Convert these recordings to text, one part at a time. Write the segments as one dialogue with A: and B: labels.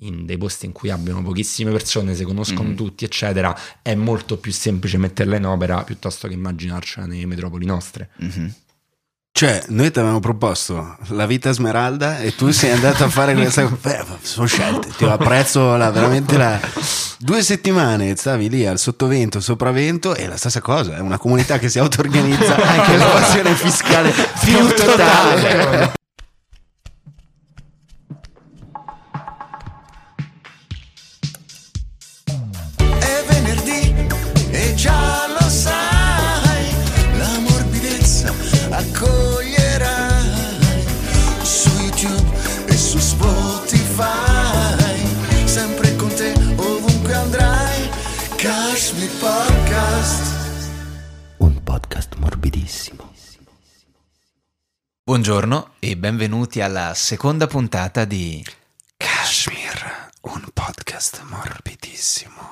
A: in dei posti in cui abbiano pochissime persone, si conoscono
B: Mhm.
A: tutti, eccetera, è molto più semplice metterla in opera piuttosto che immaginarcela nelle metropoli nostre.
B: Mhm.
C: Cioè, noi ti avevamo proposto la vita smeralda e tu sei andato a fare questa. Beh, sono scelte. Ti apprezzo la- veramente la. Due settimane stavi lì al sottovento, sopravvento e la stessa cosa. È una comunità che si auto-organizza anche l'evasione fiscale più totale.
B: Buongiorno e benvenuti alla seconda puntata di
C: Kashmir, un podcast morbidissimo.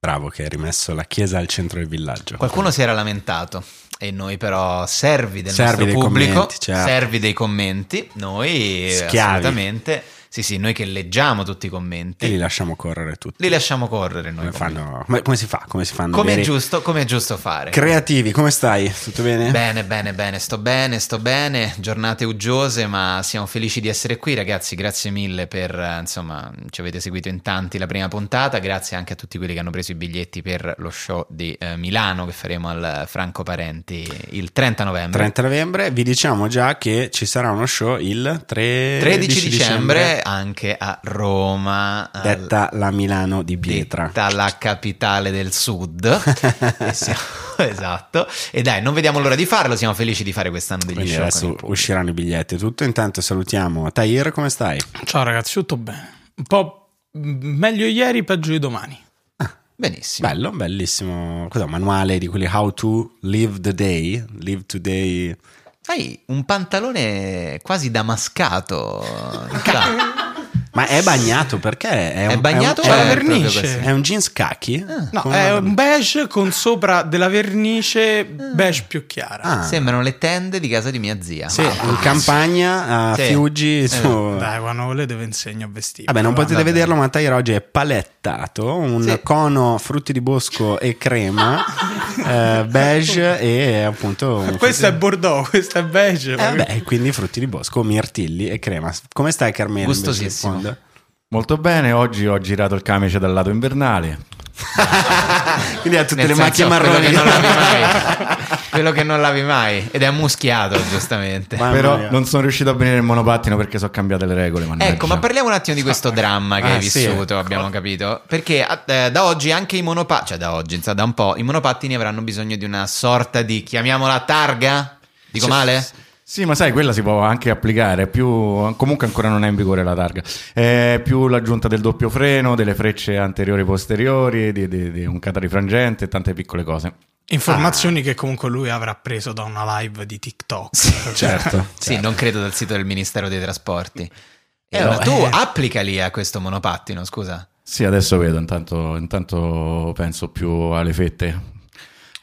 C: Bravo che hai rimesso la chiesa al centro del villaggio.
B: Qualcuno si era lamentato e noi però servi del
C: Servi
B: nostro pubblico,
C: commenti, certo.
B: servi dei commenti, noi
C: Schiavi.
B: assolutamente, sì sì, noi che leggiamo tutti i commenti,
C: E li lasciamo correre tutti.
B: li lasciamo correre noi.
C: Come, fanno, ma come si fa? Come si fanno?
B: Come è giusto, come è giusto fare.
C: Creativi, come stai? Tutto bene?
B: Bene, bene, bene, sto bene, sto bene, giornate uggiose, ma siamo felici di essere qui, ragazzi. Grazie mille per, insomma, ci avete seguito in tanti la prima puntata. Grazie anche a tutti quelli che hanno preso i biglietti per lo show di eh, Milano che faremo al Franco Parenti il 30 novembre.
C: 30 novembre, vi diciamo già che ci sarà uno show il 3
B: 13 dicembre anche a Roma, al-
C: detta la Milano di Pietra.
B: detta la capitale del sud. Siamo- esatto. E dai, non vediamo l'ora di farlo, siamo felici di fare quest'anno degli
C: Quindi
B: show.
C: adesso usciranno i biglietti e tutto. Intanto salutiamo Tahir, come stai?
D: Ciao ragazzi, tutto bene. Un po' meglio ieri, peggio di domani.
B: Benissimo.
C: Bello, bellissimo. Cos'è? Un manuale di quelli How to live the day, live today.
B: Hai un pantalone quasi damascato.
C: Ma è bagnato perché? È,
B: È
C: un,
B: bagnato
C: è un,
D: C'è la vernice.
C: è un jeans khaki?
D: No,
C: Come
D: è
C: una-
D: un beige con sopra della vernice beige più chiara.
C: Ah,
B: Sembrano le tende di casa di mia zia.
C: sì,
B: Ma-
C: in campagna a
B: Sì.
C: Fiuggi. su-
D: Dai, quando volete vi insegno a vestire.
C: Vabbè, non potete
D: vabbè.
C: vederlo, ma Tahir oggi è palettato, un
B: Sì.
C: cono frutti di bosco e crema, eh, beige e appunto... un
D: Questo è Bordeaux, questo è beige.
C: Eh, beh, quindi frutti di bosco, mirtilli e crema. Come stai Carmelo? invece,
B: Gustosissimo.
E: Molto bene, oggi ho girato il camice dal lato invernale.
C: quindi ha tutte
B: Nel
C: le macchie marroni.
B: Quello che non lavi mai. quello che non lavi mai. Ed è ammuschiato, giustamente.
C: Mamma
E: Però
C: mia.
E: non sono riuscito a venire in monopattino perché sono cambiate le regole. mannaggia.
B: Ecco, ma parliamo un attimo di questo dramma che
C: Ah,
B: hai
C: sì.
B: vissuto, abbiamo capito. Perché eh, da oggi anche i monopattini, cioè da oggi, insomma, da un po', i monopattini avranno bisogno di una sorta di, chiamiamola targa? Dico male?
E: Sì, ma sai, quella si può anche applicare. Più, comunque ancora non è in vigore la targa. È più l'aggiunta del doppio freno, delle frecce anteriori e posteriori, di, di- di un catarifrangente e tante piccole cose.
D: Informazioni che comunque lui avrà preso da una live di TikTok.
C: Certo.
B: Sì, non credo dal sito del Ministero dei Trasporti. E
C: Eh,
B: allora, tu
C: eh.
B: applicali a questo monopattino, scusa.
E: Sì, adesso vedo, intanto, intanto penso più alle fette.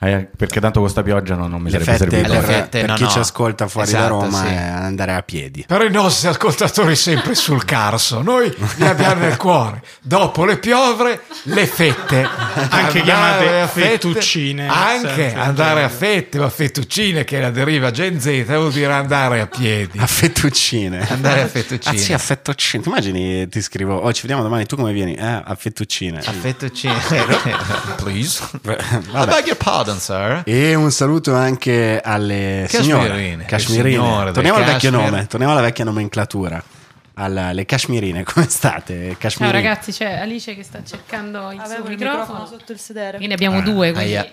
E: Eh, perché tanto con sta pioggia non, non mi
C: Le
E: sarebbe
C: fette
E: servito.
C: per,
B: Le fette,
C: per
B: no,
C: chi
B: no.
C: ci ascolta fuori da
B: Esatto,
C: Roma
B: sì.
C: è andare a piedi.
F: Per i nostri ascoltatori sempre sul Carso, noi li abbiamo nel cuore. Dopo le piovre, le fette.
D: Anche
F: Andare
D: chiamate
F: a fette-
D: fettuccine,
F: Anche
D: sempre,
F: andare a fette, ma fettuccine che è la deriva Gen Z vuol dire andare a piedi.
C: A fettuccine.
B: Andare a fettuccine.
C: Ah sì, a fettuccine. Ti immagini, ti scrivo, oh ci vediamo domani, tu come vieni? Eh, a fettuccine.
B: A fettuccine. Please. I
C: Vabbè.
B: beg your pardon, sir.
C: E un saluto anche alle signore
B: Cashmirine.
C: Cashmirine.
B: Signore del
C: Torniamo al vecchio nome, torniamo alla vecchia nomenclatura. Alla- le Cashmirine, come state?
G: Ciao
C: Cashmirine.
G: ragazzi, c'è Alice che sta cercando il
H: Avevo
G: suo
H: il
G: microfono.
H: microfono sotto il sedere.
G: Quindi abbiamo due, quindi
B: Aia.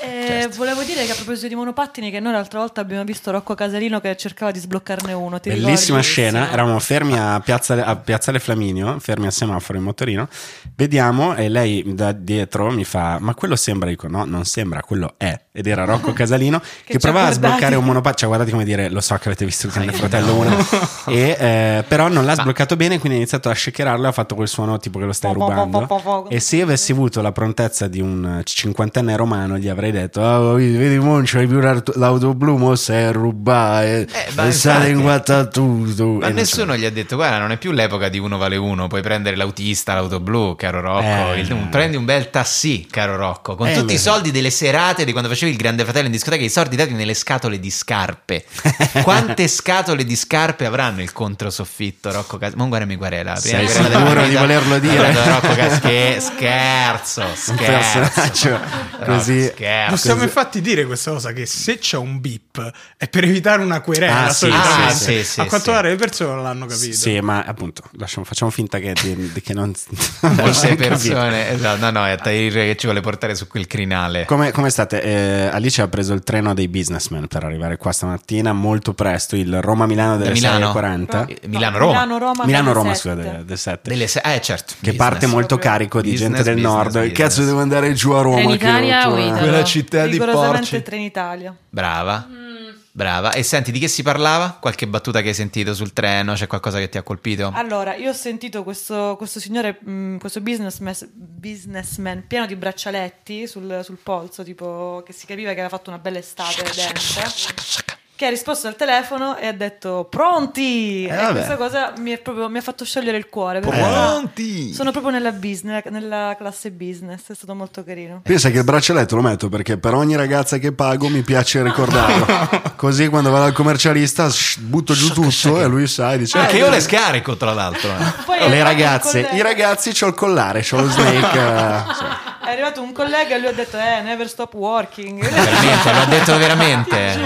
H: E volevo dire che a proposito di monopattini, che noi l'altra volta abbiamo visto Rocco Casalino che cercava di sbloccarne uno. Ti
C: Bellissima
H: ricordi?
C: scena, eravamo fermi a Piazzale, a Piazzale Flaminio, fermi al semaforo in motorino, vediamo e lei da dietro mi fa, ma quello sembra, dico no, non sembra, quello è, ed era Rocco Casalino che,
H: ci ha
C: provava a sbloccare un monopattino, cioè guardate come dire, lo so che avete visto il Grande Fratello 1, e, eh, però non l'ha sbloccato bene, quindi ha iniziato a shakerarlo e ha fatto quel suono tipo che lo stai rubando. E se io avessi avuto la prontezza di un cinquantenne romano, gli avrei detto: "Ah, vedi, vedi, mo non c'hai più l'auto, blu, mo sei rubare.
B: Eh,
C: e
B: infatti.
C: in quattro tutto.
B: Ma nessuno gli ha detto, guarda, non è più l'epoca di uno vale uno, puoi prendere l'autista, l'auto blu, caro Rocco,
C: Eh.
B: il- un- prendi un bel tassì, caro Rocco, con
C: Eh,
B: tutti i soldi delle serate di quando facevi il grande fratello in discoteca, i soldi dati nelle scatole di scarpe. Quante scatole di scarpe avranno il controsoffitto, Rocco Cas- Non guardami querela. la prima
C: Sei sicuro di volerlo dire?
B: Guarda, Rocco Cas- che scherzo, scherzo.
C: così.
B: scherzo.
D: Possiamo infatti dire questa cosa che se c'è un beep è per evitare una querela
C: Ah, sì,
B: ah, sì, sì,
D: a quanto
B: sì.
D: pare le persone non l'hanno capito.
C: Sì, ma appunto, lasciamo- facciamo finta che, di- di- che non.
B: Molte persone, esatto, no, no, è Tahir che ci vuole portare su quel crinale.
C: Come, come state? Eh, Alice ha preso il treno dei businessmen per arrivare qua stamattina molto presto, il Roma-Milano delle
B: Da Milano?
C: 6.40.
B: Eh, Milano-Roma.
H: Milano-Roma.
C: Milano-Roma,
H: scusa.
C: scusa, del, del 7.
B: Delle se- eh, certo.
C: Che
B: business.
C: parte molto carico di
B: Business,
C: gente del
B: business,
C: nord.
B: business.
C: Cazzo, devo andare giù a Roma.
G: Trenitalia
C: che ho-?
F: Quella città di porci.
H: Trenitalia.
B: Brava. Brava. E senti, di che si parlava? Qualche battuta che hai sentito sul treno? C'è qualcosa che ti ha colpito?
H: Allora, io ho sentito questo, questo signore, mh, questo businessman, businessman pieno di braccialetti sul, sul polso, tipo che si capiva che aveva fatto una bella estate dentro. Che ha risposto al telefono e ha detto pronti! e
C: vabbè.
H: questa cosa mi, è proprio- mi ha fatto sciogliere il cuore.
F: Pronti!
H: Sono proprio nella business, nella classe business, è stato molto carino.
C: Pensa che il braccialetto lo metto perché per ogni ragazza che pago mi piace ricordarlo. Così quando vado al commercialista sh- butto giù tutto e lui sa e dice...
B: Perché
C: "Eh,
B: io le scarico, tra l'altro. eh.
C: Le ragazze, i ragazzi c'ho il collare, c'ho lo snake. eh, sì.
H: È arrivato un collega e lui ha detto, eh, never stop working.
B: Veramente, lo ha detto veramente?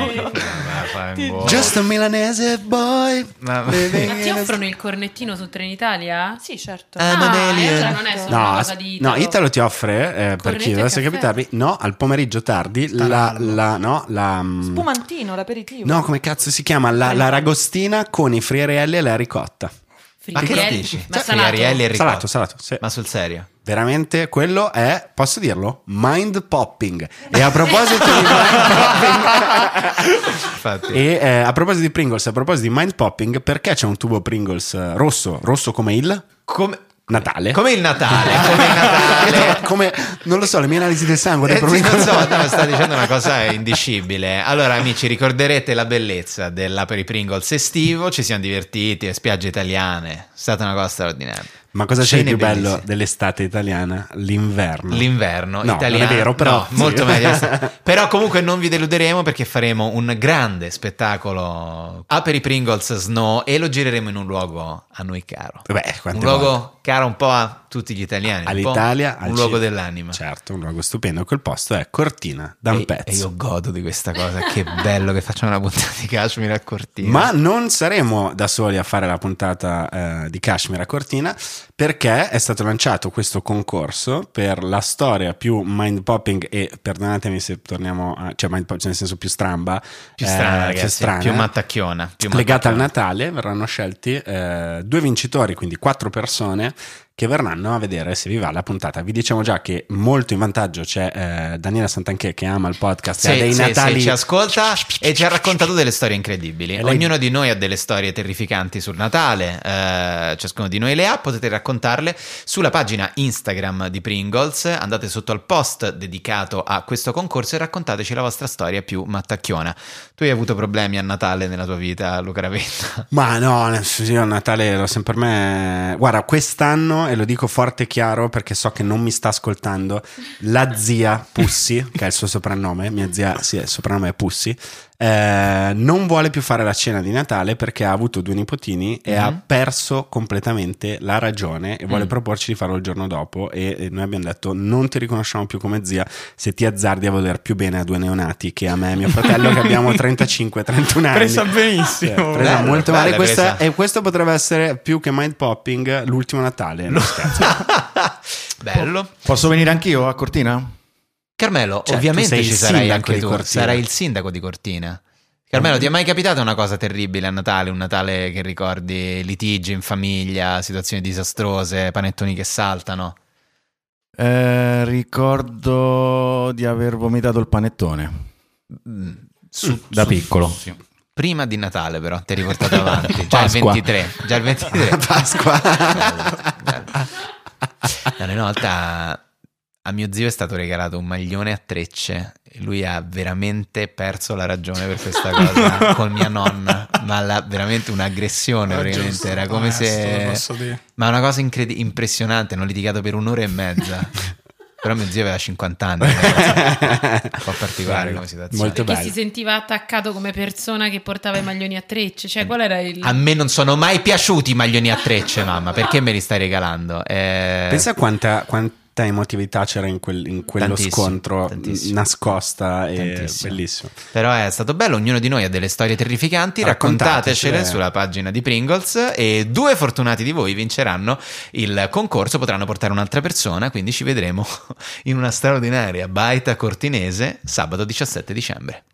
C: Just a milanese boy.
B: Ma-
G: Ma ti offrono il cornettino su Trenitalia?
H: Sì, certo.
B: Ah,
G: Ah,
B: non è eh.
G: non è solo una
C: No,
G: cosa
C: as-
G: di
C: no,
G: Italo.
C: Italo ti offre, eh, per chi dovesse capitarvi, no, al pomeriggio tardi, la, la, no, la, mm,
H: Spumantino, l'aperitivo.
C: no, come cazzo si chiama? La, la ragostina con i friarielli e la ricotta.
B: Ma che
G: Friarielli?
B: dici?
G: Ma
B: Cioè,
G: salato?
B: e.
C: Salato, salato, sì.
B: Ma sul serio?
C: Veramente quello è, posso dirlo, mind popping. E a proposito di mind popping, e eh, a proposito di Pringles, a proposito di mind popping, perché c'è un tubo Pringles eh, rosso, rosso come il
B: Come...
C: Natale?
B: Come il Natale, come il Natale.
C: come, non lo so, le mie analisi del sangue.
B: Eh, non so, no, sta dicendo una cosa indicibile. Allora, amici, ricorderete la bellezza della per i Pringles estivo. Ci siamo divertiti, spiagge italiane. È stata una cosa straordinaria.
C: Ma cosa c'è di più bello
B: bellissime.
C: dell'estate italiana? L'inverno.
B: L'inverno
C: No,
B: italiano.
C: non è vero, però-
B: No,
C: sì.
B: molto meglio. però comunque non vi deluderemo perché faremo un grande spettacolo a per i Pringles Snow e lo gireremo in un luogo a noi caro.
C: Beh,
B: Un luogo
C: volte.
B: caro un po' a tutti gli italiani. un
C: All'Italia, al
B: Un luogo dell'anima.
C: Certo, un luogo stupendo. Quel posto è Cortina, da un
B: E,
C: pezzo.
B: e io godo di questa cosa. Che bello che facciamo una puntata di Kashmir a Cortina.
C: Ma non saremo da soli a fare la puntata eh, di Kashmir a Cortina perché è stato lanciato questo concorso per la storia più mind popping e perdonatemi se torniamo a, cioè mind pop nel senso più stramba
B: più strana,
C: eh,
B: ragazzi,
C: più strana,
B: più mattacchiona. Più
C: legata al
B: mattacchiona.
C: Natale verranno scelti eh, due vincitori quindi quattro persone che verranno a vedere se vi va la puntata vi diciamo già che molto in vantaggio c'è eh, Daniela Santanché che ama il podcast e ha
B: Sì,
C: dei
B: sì,
C: Natali
B: sì, ci ascolta e ci ha raccontato delle storie incredibili.
C: Lei-
B: Ognuno di noi ha delle storie terrificanti sul Natale, eh, ciascuno di noi le ha, potete raccontarle sulla pagina Instagram di Pringles, andate sotto al post dedicato a questo concorso e raccontateci la vostra storia più mattacchiona. Tu hai avuto problemi a Natale nella tua vita, Luca Ravetta?
C: Ma no, io a Natale lo sempre per me. Guarda, quest'anno, e lo dico forte e chiaro perché so che non mi sta ascoltando, la zia Pussy, che è il suo soprannome, mia zia, sì, il soprannome è Pussy, eh, non vuole più fare la cena di Natale perché ha avuto due nipotini e ha perso completamente la ragione e vuole
B: Mm.
C: proporci di farlo il giorno dopo. E, e noi abbiamo detto: Non ti riconosciamo più come zia se ti azzardi a voler più bene a due neonati che a me e mio fratello, che abbiamo 35-31 anni.
D: Presa benissimo.
C: Sì, presa
B: Bello,
C: molto
B: bella
C: male. Questa- e questo potrebbe essere più che mind popping l'ultimo Natale. No, scherzo.
B: Bello.
E: Posso venire anch'io a Cortina?
B: Carmelo,
C: Cioè,
B: ovviamente ci sarai anche tu, sarai il sindaco di Cortina. Carmelo, ti è mai capitata una cosa terribile a Natale? Un Natale che ricordi litigi in famiglia, situazioni disastrose, panettoni che saltano?
E: Eh, ricordo di aver vomitato il panettone
B: Mm, su-
E: da
B: su-
E: piccolo.
B: Prima di Natale, però, ti hai riportato avanti. Già il
A: Pasqua.
B: 23. Già il 23.
C: Pasqua.
B: No, una volta a mio zio è stato regalato un maglione a trecce e lui ha veramente perso la ragione per questa cosa con mia nonna, ma la- veramente un'aggressione,
D: Ah, giusto,
B: era come
D: onesto,
B: se... Ma una cosa incredi- impressionante, hanno litigato per un'ora e mezza. Però mio zio aveva 50 anni, un po' particolare come situazione.
C: Molto
G: Che
C: bello.
G: si sentiva attaccato come persona che portava i maglioni a trecce. Cioè, qual era il.
B: A me non sono mai piaciuti i maglioni a trecce, mamma, perché me li stai regalando? Eh,
C: Pensa quanta, quanta emotività c'era in, quel- in quello
B: Tantissimo,
C: scontro
B: tantissimo.
C: nascosta e bellissimo.
B: Però è stato bello, ognuno di noi ha delle storie terrificanti, raccontatecele
C: Raccontatecele.
B: sulla pagina di Pringles e due fortunati di voi vinceranno il concorso, potranno portare un'altra persona, quindi ci vedremo in una straordinaria baita cortinese sabato 17 dicembre.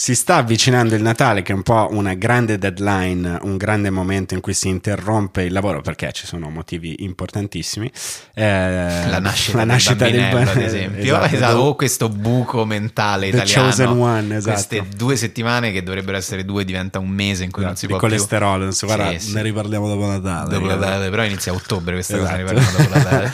C: Si sta avvicinando il Natale, che è un po' una grande deadline, un grande momento in cui si interrompe il lavoro perché ci sono motivi importantissimi. Eh,
B: La nascita,
C: la nascita
B: del bambinello,
C: ba-
B: ad esempio,
C: esatto,
B: Esatto, o questo buco mentale
C: The
B: italiano.
C: chosen one, esatto.
B: Queste due settimane che dovrebbero essere due diventa un mese in cui non si può più
C: colesterolo. non so, guarda,
B: Sì, sì.
C: ne riparliamo dopo Natale.
B: Dopo Natale, però inizia a ottobre questa cosa, ne
C: Esatto.
B: parliamo dopo Natale.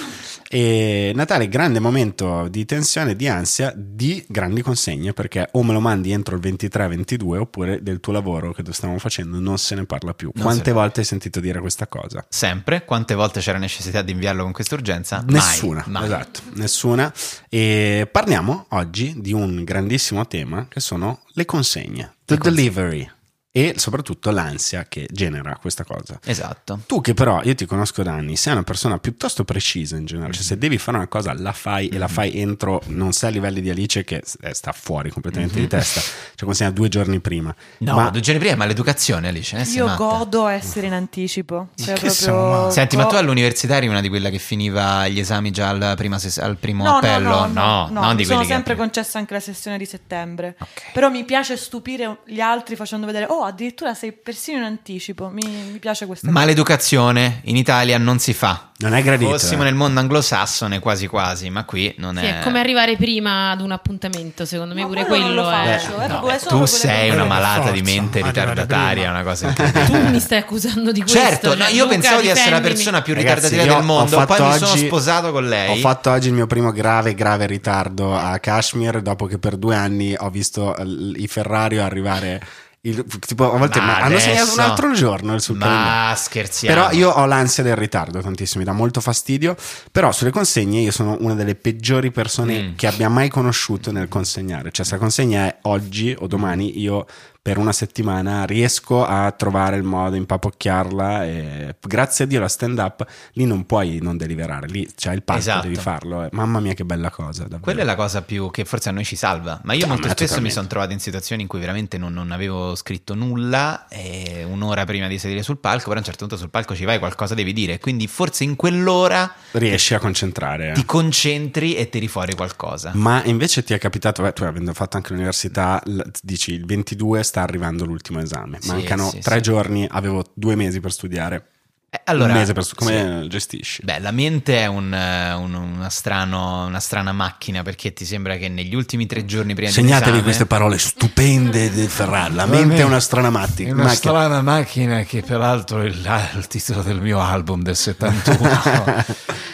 C: E Natale, grande momento di tensione, di ansia, di grandi consegne perché o me lo mandi entro il 23-22 oppure del tuo lavoro che stiamo facendo non se ne parla più.
B: Non
C: Quante volte hai sentito dire questa cosa?
B: Sempre? Quante volte c'era necessità di inviarlo con questa urgenza?
C: Nessuna,
B: mai.
C: esatto, nessuna. E parliamo oggi di un grandissimo tema che sono le consegne, the delivery e soprattutto l'ansia che genera questa cosa.
B: Esatto.
C: Tu che però, io ti conosco da anni, sei una persona piuttosto precisa in generale, cioè se devi fare una cosa la fai e la fai entro, non sei a livelli di Alice che eh, sta fuori completamente di testa, cioè consegna due giorni prima.
B: No,
C: Ma
B: due giorni prima, ma l'educazione, Alice. eh,
H: Io godo a essere in anticipo. Cioè, proprio.
B: Senti, ma tu all'università eri una di quelle che finiva gli esami già al, prima ses- al primo
H: No,
B: appello?
H: no, no, no,
B: non
H: mi
B: di
H: sono sempre
B: che...
H: concessa anche la sessione di settembre.
B: Ok.
H: Però mi piace stupire gli altri facendo vedere, oh, addirittura sei persino in anticipo. Mi, mi piace questa
B: Ma l'educazione in Italia non si fa.
C: non è gradito.
B: Fossimo
C: eh.
B: nel mondo anglosassone quasi quasi, ma qui non
G: Sì,
B: è...
G: è come arrivare prima ad un appuntamento, secondo me
H: Ma
G: pure
H: quello non
G: quello
H: lo
G: è.
H: faccio, eh,
B: No,
H: è solo
B: tu sei una malata di mente ritardataria,
D: prima.
B: una cosa incredibile.
G: Tu mi stai accusando di questo.
B: Certo, no, io
G: Luca,
B: pensavo di essere la persona più
C: Ragazzi,
B: ritardataria del mondo, poi
C: fatto
B: mi sono
C: oggi-
B: sposato con lei.
C: Ho fatto oggi il mio primo grave, grave ritardo a Kashmir dopo che per due anni ho visto i Ferrari arrivare. Il- tipo, a volte
B: Ma
C: hanno segnato
B: adesso-
C: un altro giorno sul calendario.
B: Ma scherziamo.
C: Però io ho l'ansia del ritardo tantissimo, mi dà molto fastidio. Però sulle consegne io sono una delle peggiori persone
B: Mm.
C: che abbia mai conosciuto nel consegnare. Cioè, se la consegna è oggi o domani, io per una settimana riesco a trovare il modo, impapocchiarla. E grazie a Dio la stand up lì non puoi non deliberare, lì c'è il patto,
B: Esatto.
C: devi farlo. eh. Mamma mia, che bella cosa. Davvero.
B: Quella è la cosa più che forse a noi ci salva. Ma io
C: Cioè,
B: molto
C: ma
B: spesso mi sono trovato in situazioni in cui veramente non, non avevo scritto nulla e un'ora prima di sedere sul palco, però a un certo punto sul palco ci vai, qualcosa devi dire. Quindi forse in quell'ora
C: riesci a concentrare.
B: ti concentri e tiri fuori qualcosa.
C: Ma invece ti è capitato, beh, tu avendo fatto anche l'università, dici il 22 sta arrivando l'ultimo esame, mancano
B: sì,
C: tre
B: sì.
C: giorni, avevo due mesi per studiare,
B: allora,
C: un mese per studiare,
B: sì.
C: come gestisci?
B: Beh, la mente è un, eh, un- una, strano- una strana macchina perché ti sembra che negli ultimi tre giorni prima
C: Segnatevi
B: dell'esame
C: queste parole stupende del Ferrari, la mente è una strana matti-
F: È una
C: macchina.
F: strana macchina che peraltro è il, il titolo del mio album del 71.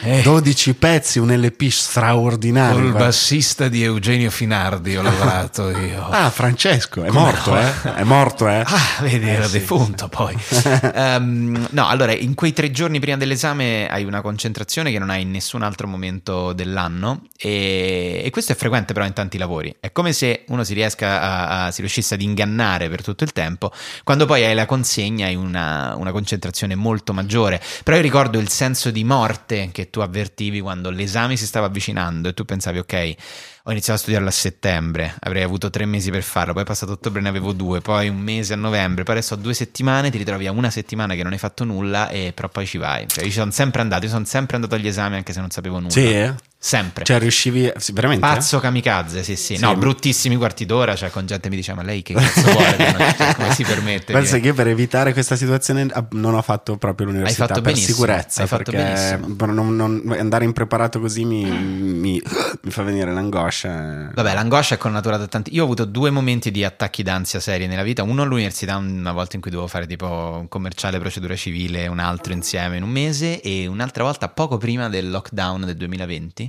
F: Eh,
C: 12 pezzi, un LP straordinario.
F: Col bassista di Eugenio Finardi ho lavorato io.
C: Ah, Francesco, è morto, eh? È morto, eh?
B: Ah, vedi, era
C: sì.
B: defunto poi. Ehm, no, allora, in quei tre giorni prima dell'esame hai una concentrazione che non hai in nessun altro momento dell'anno e, e questo è frequente però in tanti lavori. È come se uno si, riesca a, a- si riuscisse ad ingannare per tutto il tempo, quando poi hai la consegna hai una, una concentrazione molto maggiore. Però io ricordo il senso di morte che tu avvertivi quando l'esame si stava avvicinando e tu pensavi, ok, ho iniziato a studiarlo a settembre, avrei avuto tre mesi per farlo, poi è passato ottobre ne avevo due, poi un mese a novembre, poi adesso ho due settimane, ti ritrovi a una settimana che non hai fatto nulla e però poi ci vai. Cioè io ci sono sempre andato, io sono sempre andato agli esami anche se non sapevo nulla.
C: Sì, eh?
B: Sempre.
C: Cioè, riuscivi. veramente?
B: Pazzo kamikaze, sì, sì.
C: Sì,
B: No, bruttissimi quarti d'ora, cioè con gente mi dice ma lei che cazzo vuole? Cioè, come si permette?
C: Pensa
B: di-
C: che io per evitare questa situazione non ho fatto proprio l'università
B: fatto
C: per
B: benissimo,
C: sicurezza.
B: hai fatto
C: perché
B: benissimo.
C: non- non- andare impreparato così mi, mi- mi fa venire l'angoscia.
B: Vabbè, l'angoscia è connaturata tanti. Io ho avuto due momenti di attacchi d'ansia serie nella vita. Uno all'università, una volta in cui dovevo fare tipo un commerciale, procedura civile, un altro insieme in un mese, e un'altra volta poco prima del lockdown del 2020.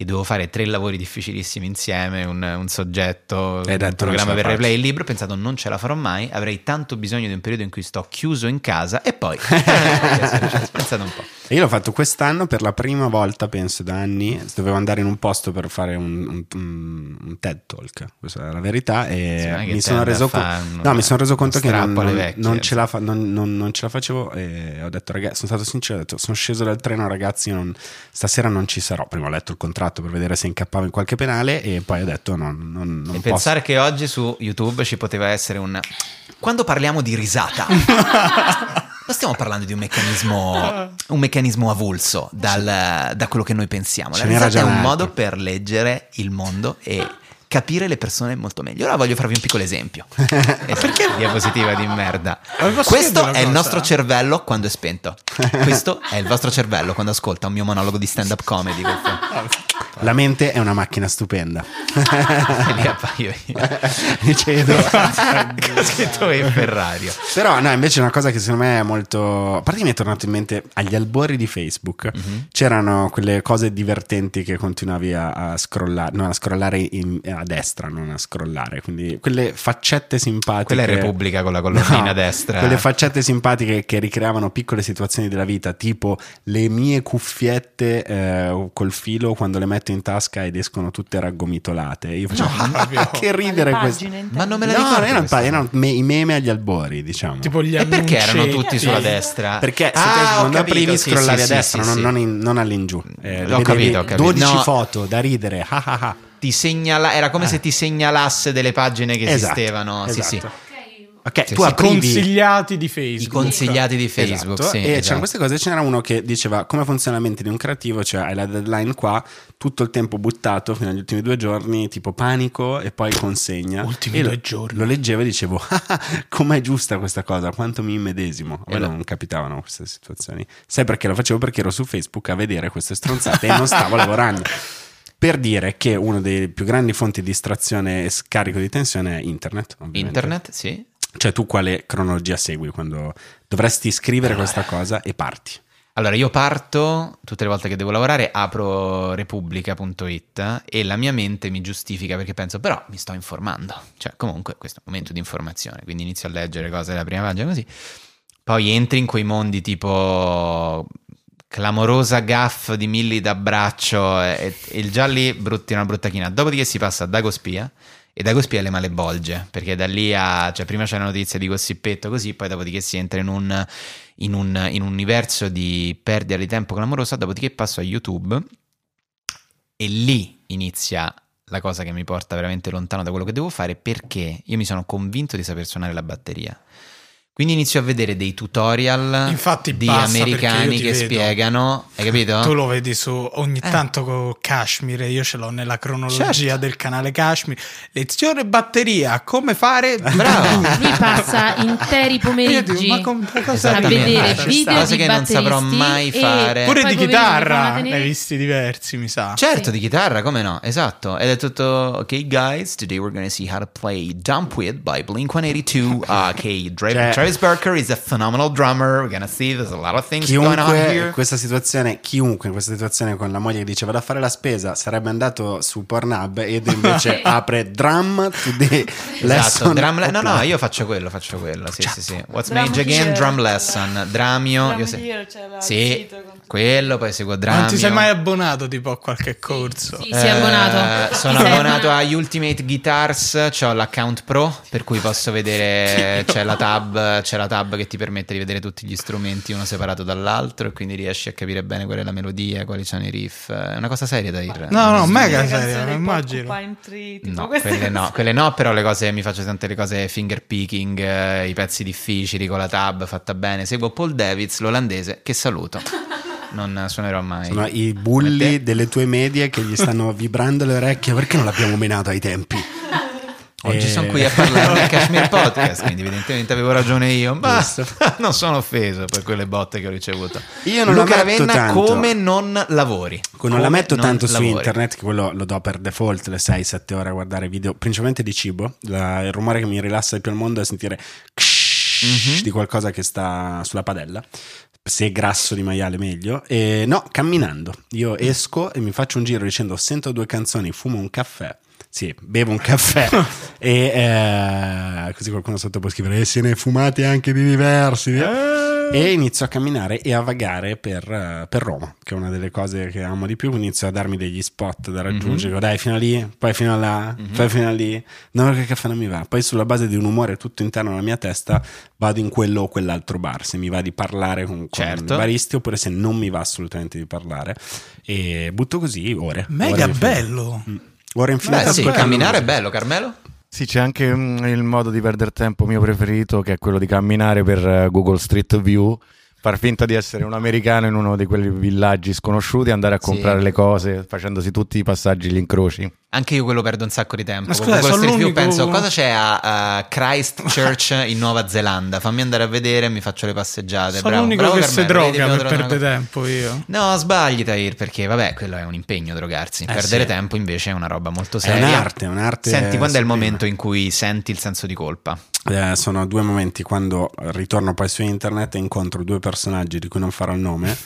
B: Che dovevo fare tre lavori difficilissimi insieme, un, un soggetto,
C: Hai
B: un
C: detto, non
B: programma per replay, il libro. Ho pensato non ce la farò mai, avrei tanto bisogno di un periodo in cui sto chiuso in casa e poi... Pensate un po'.
C: E io l'ho fatto quest'anno per la prima volta, penso, da anni. Dovevo andare in un posto per fare un, un- un- un TED Talk, questa è la verità. E mi sono, reso con-
B: un-
C: no, mi sono reso conto
B: un
C: che non, non- non ce la fa- non- non- non ce la facevo. E ho detto, ragazzi, sono stato sincero, ho detto, sono sceso dal treno, ragazzi, non- stasera non ci sarò. Prima ho letto il contratto per vedere se incappavo in qualche penale e poi ho detto, no, non, non posso.
B: pensare che oggi su YouTube ci poteva essere un... Quando parliamo di risata, non stiamo parlando di un meccanismo, un meccanismo avulso dal- da quello che noi pensiamo. La risata è un modo per leggere il mondo e capire le persone molto meglio. Ora voglio farvi un piccolo esempio. Perché diapositiva di merda? Questo è il nostro cervello quando è spento. Questo è il vostro cervello quando ascolta un mio monologo di stand-up comedy.
C: La mente è una macchina stupenda.
B: E lì appaio io.
C: Mi cedo.
B: Ho scritto in Ferrario.
C: Però no, invece una cosa che secondo me è molto... A parte mi è tornato in mente agli albori di Facebook,
B: Mhm.
C: c'erano quelle cose divertenti che continuavi a, a scrollare, no, a scrollare in- a destra, non a scrollare, quindi quelle faccette simpatiche...
B: Quella è Repubblica con la colonnina
C: No,
B: a destra.
C: Quelle faccette simpatiche che ricreavano piccole situazioni della vita, tipo le mie cuffiette eh, col filo quando le metto in tasca ed escono tutte raggomitolate. Io facevo, ah, che ridere questo.
B: Ma non me la
C: No,
B: ricordo.
C: erano, erano me- i meme agli albori, diciamo.
D: Tipo gli
B: E perché erano tutti sulla destra?
C: Perché se
B: Ah,
C: te,
B: ho
C: quando
B: capito,
C: aprimi
B: sì,
C: scrollavi
B: sì,
C: a destra,
B: sì,
C: non,
B: sì.
C: non in- non all'ingiù. Eh,
B: Ho capito, ho capito.
C: 12
B: No.
C: foto da ridere. ah, ah, ah.
B: Ti segnala- era come se ti segnalasse delle pagine che
C: Esatto,
B: esistevano. Sì, sì.
C: Esatto. Ok,
B: Sì,
C: tu
B: sì.
D: Consigliati di
B: I
D: Facebook.
B: consigliati di Facebook.
C: Esatto,
B: sì,
C: e
B: esatto.
C: c'erano queste cose. Ce n'era uno che diceva come funziona la mente di un creativo, cioè hai la deadline qua, tutto il tempo buttato fino agli ultimi due giorni, tipo panico e poi consegna.
D: Ultimi
C: E lo-
D: due giorni.
C: Lo leggevo e dicevo, "Ah, com'è giusta questa cosa, quanto mi immedesimo. A me
B: E lo-
C: non capitavano queste situazioni. Sai perché lo facevo? Perché ero su Facebook a vedere queste stronzate e non stavo lavorando. Per dire che una delle più grandi fonti di distrazione e scarico di tensione è internet. ovviamente.
B: Internet, sì.
C: Cioè tu quale cronologia segui quando dovresti scrivere questa cosa e parti?
B: Allora, io parto tutte le volte che devo lavorare, apro repubblica.it e la mia mente mi giustifica perché penso, però mi sto informando. Cioè, comunque, questo è un momento di informazione, quindi inizio a leggere cose della prima pagina così. Poi entri in quei mondi tipo clamorosa gaff di Milli d'abbraccio e, e il già lì brutti una brutta china. Dopodiché si passa a Dago Spia e Dago Spia alle male bolge, perché da lì a... cioè prima c'è la notizia di gossipetto così, poi dopodiché si entra in un, in un, in un universo di perdita di tempo clamorosa, dopodiché passo a YouTube e lì inizia la cosa che mi porta veramente lontano da quello che devo fare perché io mi sono convinto di saper suonare la batteria. Quindi inizio a vedere dei tutorial
D: Infatti
B: di americani che
D: vedo.
B: spiegano, hai capito?
D: Tu lo vedi su ogni
B: Eh.
D: tanto con Kashmir, io ce l'ho nella cronologia
B: Certo.
D: del canale Kashmir. Lezione batteria, come fare?
B: Bravo.
G: Lui passa interi
D: Io dico,
G: pomeriggi
D: ma com- cosa
G: a vedere
B: Ci
G: video.
B: Cose
G: di
B: che non saprò
G: batteristi
B: mai
G: e
B: fare.
D: Pure di chitarra, ne hai visti diversi, mi sa.
B: Certo,
G: Sì.
B: di chitarra, come no? Esatto. Ed è tutto, ok guys, today we're going to see how to play Dump With by Blink-182. Uh, ok, Dra-
C: Cioè-
B: Travis Barker is a phenomenal drummer. We're to see there's a lot of things going on
C: Chiunque
B: here.
C: in questa situazione, chiunque in questa situazione con la moglie che dice vado a fare la spesa sarebbe andato su Pornhub ed invece apre drum to the
B: Esatto,
C: lesson
B: drum le- no, no, io faccio quello, faccio quello. Sì, sì, sì. What's
H: Drum
B: Mage Again?
H: Here.
B: Drum Lesson. Dramio.
H: Drum
B: io se-
H: il
B: Sì, quello, poi seguo Dramio.
D: Non ti sei mai abbonato tipo a qualche corso?
G: Sì, abbonato.
B: Eh, sono
G: Ti sei
B: abbonato a Ultimate Guitars, ho l'account pro, per cui posso vedere c'è la tab, c'è la tab che ti permette di vedere tutti gli strumenti uno separato dall'altro e quindi riesci a capire bene qual è la melodia, quali sono i riff. È una cosa seria da ir.
D: No, no, mega seria, immagino.
H: Tree,
B: No, quelle no, quelle no, però le cose mi faccio tante le cose finger picking, eh, i pezzi difficili con la tab fatta bene. Seguo Paul Davids, l'olandese, che saluto. non suonerò mai.
C: Sono i bulli delle tue medie che gli stanno vibrando le orecchie perché non l'abbiamo menato ai tempi.
B: Oggi
C: Eh,
B: sono qui a parlare del Kashmir Podcast, quindi evidentemente avevo ragione io, ma non sono offeso per quelle botte che ho ricevuto.
C: Io non
B: Luca
C: la metto
B: Ravenna,
C: tanto.
B: come non lavori?
C: Non la
B: Come
C: metto tanto su
B: lavori?
C: internet, che quello lo do per default le 6-7 ore a guardare video, principalmente di cibo. La- il rumore che mi rilassa di più al mondo è sentire
B: Mhm.
C: di qualcosa che sta sulla padella. Se è grasso di maiale, meglio. E no, camminando. Io esco e mi faccio un giro dicendo: Sento due canzoni, fumo un caffè. Sì, bevo un caffè e eh, così qualcuno sotto può scrivere: E se ne fumate anche di diversi. E inizio a camminare e a vagare per, eh, per Roma, che è una delle cose che amo di più. Inizio a darmi degli spot da raggiungere. Dico, Dai, fino a lì, poi fino a là, poi fino a lì. No, perché il caffè non mi va. Poi, sulla base di un umore tutto interno nella mia testa, vado in quello o quell'altro bar. Se mi va di parlare con, con
B: Certo.
C: i baristi, oppure se non mi va assolutamente di parlare. E butto così ore.
D: Mega
C: ore
D: bello.
C: Mm. Ore infinite.
B: Beh, sì, camminare è bello, Carmelo?
E: Sì, c'è anche mm, il modo di perdere tempo mio preferito, che è quello di camminare per eh, Google Street View, far finta di essere un americano in uno di quei villaggi sconosciuti, andare a
B: Sì.
E: comprare le cose, facendosi tutti i passaggi, gli incroci.
B: Anche io quello perdo un sacco di tempo.
D: Ma scusa, sono l'unico-
B: penso cosa c'è a, a Christchurch in Nuova Zelanda. Fammi andare a vedere e mi faccio le passeggiate.
D: Sono
B: bravo,
D: l'unico
B: bravo
D: che si droga per perdere tempo io.
B: No, sbagli Tahir, perché vabbè, quello è un impegno drogarsi. Perdere
C: sì.
B: tempo invece è una roba molto
C: È
B: seria.
C: un'arte, è un'arte
B: Senti, quando è il momento in cui senti il senso di colpa?
C: Eh, sono due momenti quando ritorno poi su internet e incontro due personaggi di cui non farò il nome.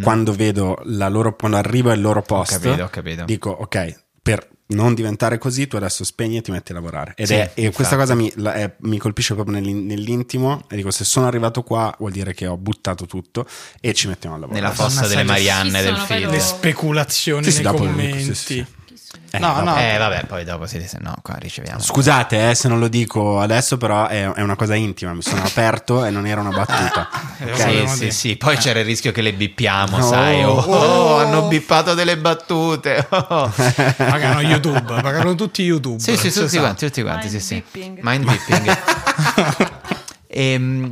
C: Quando vedo la loro, quando arrivo al loro posto,
B: capito, ho capito.
C: dico ok, per non diventare così, tu adesso spegni e ti metti a lavorare. Ed
B: Sì,
C: è- e questa cosa mi, la- è- mi colpisce proprio nell'in- nell'intimo. E dico: se sono arrivato qua, vuol dire che ho buttato tutto e ci mettiamo a lavorare.
B: Nella fossa delle Marianne del film.
D: Le speculazioni
C: Sì, sì,
D: nei
C: dopo lo dico,
D: commenti.
C: sì, sì. Eh,
D: No,
C: vabbè.
D: no.
B: Eh, vabbè, poi dopo si dice no, qua riceviamo.
C: Scusate eh, se non lo dico adesso, però è, è una cosa intima. Mi sono aperto e non era una battuta.
D: Eh,
C: Ok?
B: Sì, sì, sì, poi c'era il rischio che le bippiamo,
C: Oh,
B: sai. Oh,
C: oh.
B: oh, hanno bippato delle battute. oh.
D: Pagano YouTube, pagano tutti YouTube.
B: Sì, sì, tutti
D: sa.
B: quanti, tutti quanti, sì,
H: Mind
B: sì.
H: bipping.
B: Mind bipping. Ehm,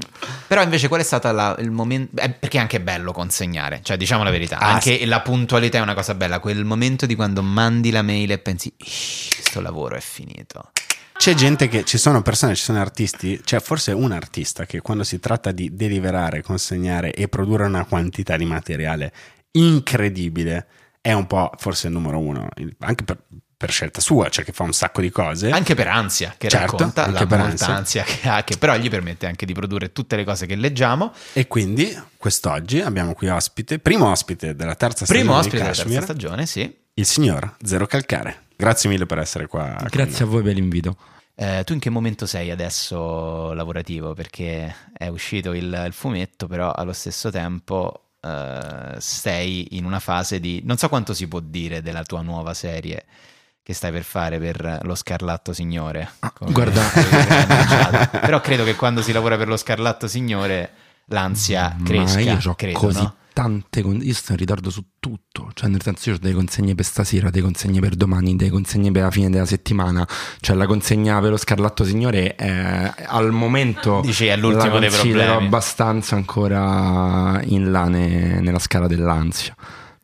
B: però invece qual è stato la- il momento eh, perché è anche bello consegnare cioè diciamo la verità
C: Ah,
B: anche la puntualità è una cosa bella quel momento di quando mandi la mail e pensi "Ih, questo lavoro è finito.
C: C'è gente che ci sono persone, ci sono artisti, c'è forse un artista che quando si tratta di deliberare, consegnare e produrre una quantità di materiale incredibile è un po' forse il numero uno, anche per, per scelta sua, cioè che fa un sacco di cose.
B: anche per ansia che
C: Certo,
B: racconta
C: anche
B: la
C: per
B: molta
C: ansia.
B: ansia che ha che però gli permette anche di produrre tutte le cose che leggiamo
C: E quindi quest'oggi abbiamo qui ospite, primo ospite della terza
B: primo
C: stagione
B: ospite
C: di
B: della terza stagione sì
C: il signor Zero Calcare. Grazie mille per essere qua.
A: Grazie a voi per l'invito.
B: Eh, tu in che momento sei adesso lavorativo? Perché è uscito il, il fumetto, però allo stesso tempo eh, sei in una fase di... Non so quanto si può dire della tua nuova serie che stai per fare per lo Scarlatto Signore. come-
A: guarda-
B: però credo che quando si lavora per lo Scarlatto Signore l'ansia cresca.
A: Ma io ho
B: credo,
A: così
B: no?
A: tante con- io sto in ritardo su tutto cioè nel senso io ho delle consegne per stasera delle consegne per domani delle consegne per la fine della settimana cioè la consegna per lo Scarlatto Signore è, al momento
B: Dici, è l'ultimo dei problemi.
A: abbastanza ancora in là ne- nella scala dell'ansia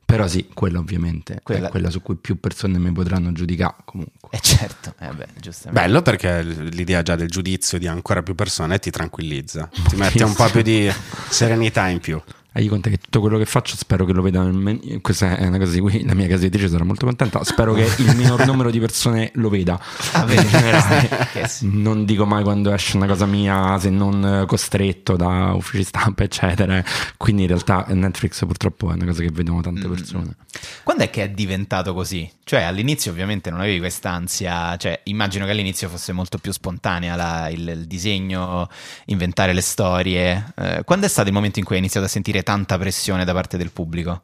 A: però sì quella ovviamente
B: Quella-
A: è quella su cui più persone mi potranno giudicare comunque
B: Eh certo, eh beh, giustamente.
C: Bello perché l'idea già del giudizio di ancora più persone ti tranquillizza, ti mette un po' più di serenità in più.
A: Hai conto che tutto quello che faccio spero che lo veda nel- questa è una cosa di cui la mia casa editrice sarà molto contenta spero che il minor numero di persone lo veda
B: Ah,
A: in generale
B: sì.
A: non dico mai quando esce una cosa mia se non costretto da uffici stampa eccetera quindi in realtà Netflix purtroppo è una cosa che vedono tante persone
B: Quando è che è diventato così? Cioè, all'inizio ovviamente non avevi quest'ansia, cioè immagino che all'inizio fosse molto più spontanea la- il, il disegno, inventare le storie. Eh, quando è stato il momento in cui hai iniziato a sentire tanta pressione da parte del pubblico?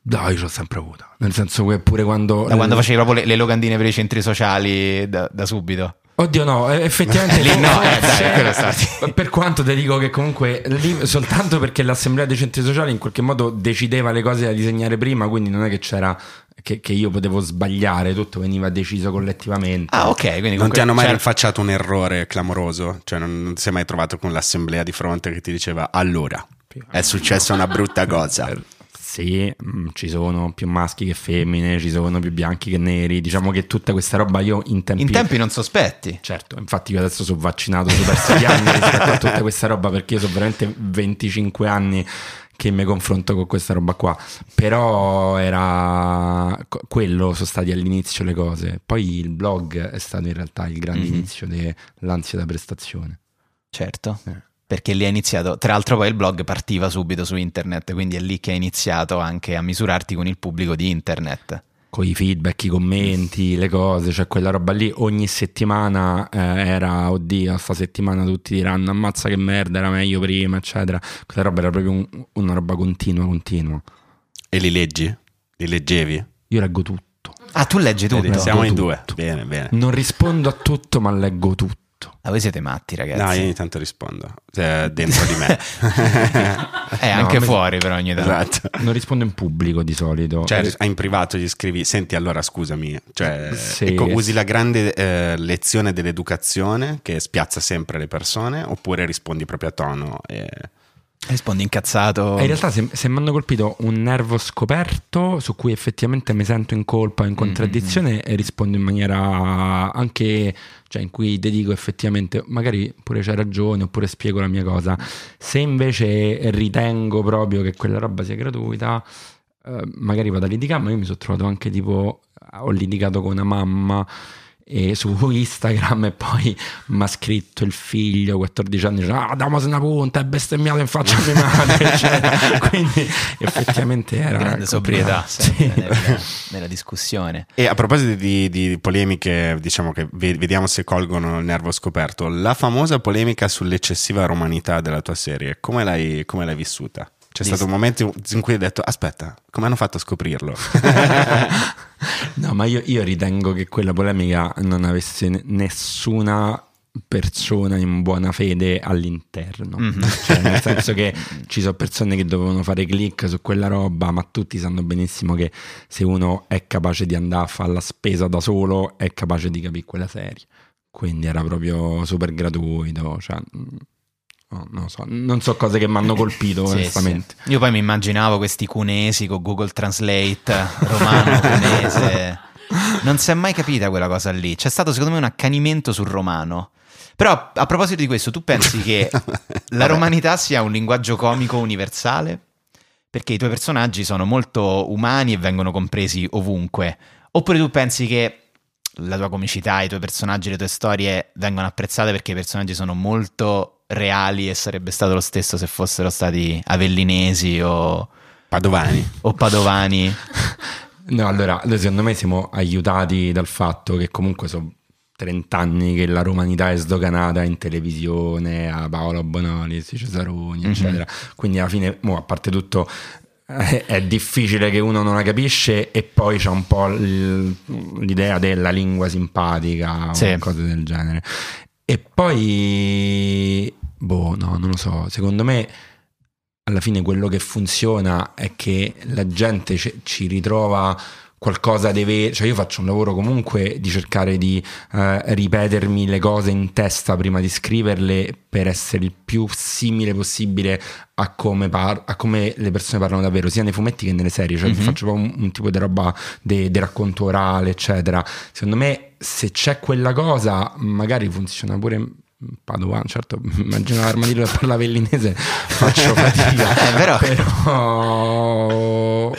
A: dai io l'ho sempre avuta nel senso che pure quando
B: Da quando facevi proprio le, le locandine per i centri sociali da, da subito?
A: Oddio no, effettivamente
B: Lì no, eh, dai, sì.
A: Per quanto ti dico che comunque lì soltanto perché l'assemblea dei centri sociali in qualche modo decideva le cose da disegnare prima, quindi non è che c'era che, che io potevo sbagliare, tutto veniva deciso collettivamente.
B: Ah, ok, quindi
C: Non ti hanno mai rinfacciato un errore clamoroso? Cioè non, non ti sei mai trovato con l'assemblea di fronte che ti diceva allora è successa una brutta cosa.
A: Sì, mm, ci sono più maschi che femmine, ci sono più bianchi che neri. Diciamo che tutta questa roba io in tempi...
B: In tempi non sospetti.
A: Certo, infatti io adesso sono vaccinato super 6 anni rispetto a tutta questa roba perché io sono veramente 25 anni che mi confronto con questa roba qua. Però era quello sono stati all'inizio le cose. Poi il blog è stato in realtà il grande
B: Mhm.
A: inizio dell'ansia da prestazione.
B: Certo.
A: Eh.
B: Perché lì è iniziato. Tra l'altro, poi il blog partiva subito su internet, quindi è lì che hai iniziato anche a misurarti con il pubblico di internet.
A: Con i feedback, i commenti, le cose, cioè quella roba lì ogni settimana eh, era, oddio, sta settimana tutti diranno ammazza che merda, era meglio prima, eccetera. Quella roba era proprio un- una roba continua, continua.
C: E li leggi? Li leggevi?
A: Io leggo tutto.
B: Ah, tu leggi tutto?
C: Siamo in
A: tutto.
C: due. Bene, bene.
A: Non rispondo a tutto, ma leggo tutto.
B: Ah, voi siete matti, ragazzi.
C: No, io ogni tanto rispondo. Cioè, dentro di me.
B: Eh, anche
A: mi-
B: fuori, però, ogni tanto.
C: esatto.
A: Non rispondo in pubblico di solito.
C: Cioè, in privato gli scrivi, senti allora scusami, cioè,
A: Sì.
C: ecco, usi la grande eh, lezione dell'educazione che spiazza sempre le persone oppure rispondi proprio a tono? e-
B: Rispondi incazzato.
A: E in realtà se, se mi hanno colpito un nervo scoperto su cui effettivamente mi sento in colpa, in contraddizione e rispondo in maniera anche, cioè in cui ti dico effettivamente magari pure c'hai ragione oppure spiego la mia cosa. Se invece ritengo proprio che quella roba sia gratuita, eh, magari vado a litigare, ma io mi sono trovato anche tipo, ho litigato con una mamma e su Instagram e poi mi ha scritto il figlio 14 anni dice ah dammi una punta è bestemmiato in faccia a mia madre eccetera. quindi effettivamente era
B: grande sobrietà
A: Sì.
B: nella, nella discussione.
C: E a proposito di, di polemiche, diciamo che ve- vediamo se colgono il nervo scoperto, la famosa polemica sull'eccessiva romanità della tua serie, come l'hai, come l'hai vissuta? C'è stato un momento in cui hai detto, aspetta, come hanno fatto a scoprirlo?
A: no ma io, io ritengo che quella polemica non avesse ne- nessuna persona in buona fede all'interno
B: Mhm.
A: cioè nel senso che ci sono persone che dovevano fare click su quella roba ma tutti sanno benissimo che se uno è capace di andare a fare la spesa da solo è capace di capire quella serie quindi era proprio super gratuito cioè, no, non so non so cose che mi hanno colpito
B: Sì,
A: onestamente
B: sì. Io poi mi immaginavo questi cunesi con Google Translate, romano, cunese. Non si è mai capita quella cosa lì. C'è stato secondo me un accanimento sul romano. Però a proposito di questo, tu pensi che la romanità sia un linguaggio comico universale? Perché i tuoi personaggi sono molto umani e vengono compresi ovunque. Oppure tu pensi che la tua comicità, i tuoi personaggi, le tue storie vengono apprezzate perché i personaggi sono molto reali e sarebbe stato lo stesso se fossero stati avellinesi o,
C: Padovani.
B: o padovani?
A: No, allora, noi secondo me siamo aiutati dal fatto che comunque sono 30 anni che la romanità è sdoganata in televisione, a Paolo Bonoli, Cesaroni,
B: Mhm.
A: eccetera. Quindi alla fine, mo, a parte tutto, eh, è difficile che uno non la capisce e poi c'è un po' l'idea della lingua simpatica
B: Sì.
A: o cose del genere. E poi, boh, no, non lo so, secondo me alla fine quello che funziona è che la gente ci- ritrova qualcosa deve, cioè io faccio un lavoro comunque di cercare di eh, ripetermi le cose in testa prima di scriverle per essere il più simile possibile a come, par- a come le persone parlano davvero, sia nei fumetti che nelle serie, cioè
B: Mhm.
A: faccio un, un tipo di roba di racconto orale, eccetera. Secondo me se c'è quella cosa magari funziona pure in Padovano, certo, immagino l'armadillo che parla vellinese, faccio fatica.
B: Però-
A: Però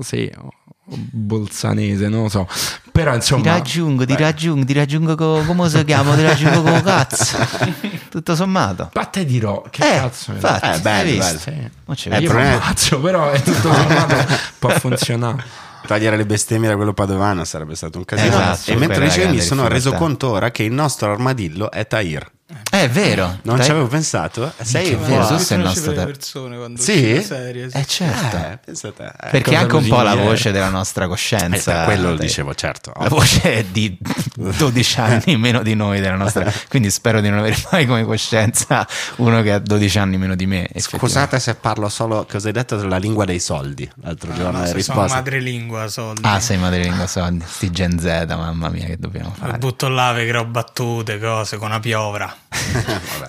A: sì, o bolzanese, non lo so. Però
B: Ti
A: insomma,
B: raggiungo, ti raggiungo, ti raggiungo co- come si chiama? Ti raggiungo con cazzo. Tutto sommato.
A: a te dirò che
B: Eh,
A: cazzo è?
B: infatti,
C: Eh, bello, bello.
A: Sì.
B: Mo ci
C: Eh,
B: vedi.
A: Io
C: però è-
A: ammazzo, però è tutto sommato può funzionare.
C: Togliere le bestemmie da quello padovano sarebbe stato un casino.
B: Esatto,
C: e mentre dicevi mi sono reso conto ora che il nostro armadillo è Tahir.
B: Eh, È vero.
C: Non
B: Dai.
C: ci avevo pensato. Sei
B: È vero, tu sei il nostro
D: le
B: te-
D: persone quando
C: Sì?
D: la serie. sì.
B: Eh certo.
C: Eh, pensa te. Eh,
B: Perché è anche un po' la
A: lusinghiera.
B: voce della nostra
C: eh,
B: coscienza.
C: per quello lo dicevo, certo.
B: La voce di 12 anni meno di noi della nostra. Quindi spero di non avere mai come coscienza uno che ha 12 anni meno di me.
C: Scusate se parlo solo, cosa hai detto della lingua dei soldi l'altro
D: No,
C: giorno?
D: no,
C: hai
D: se sono madrelingua soldi.
B: Ah, sei madrelingua soldi. Sti Gen Z, mamma mia, che dobbiamo fare?
D: butto là, che creo battute, cose con una piovra.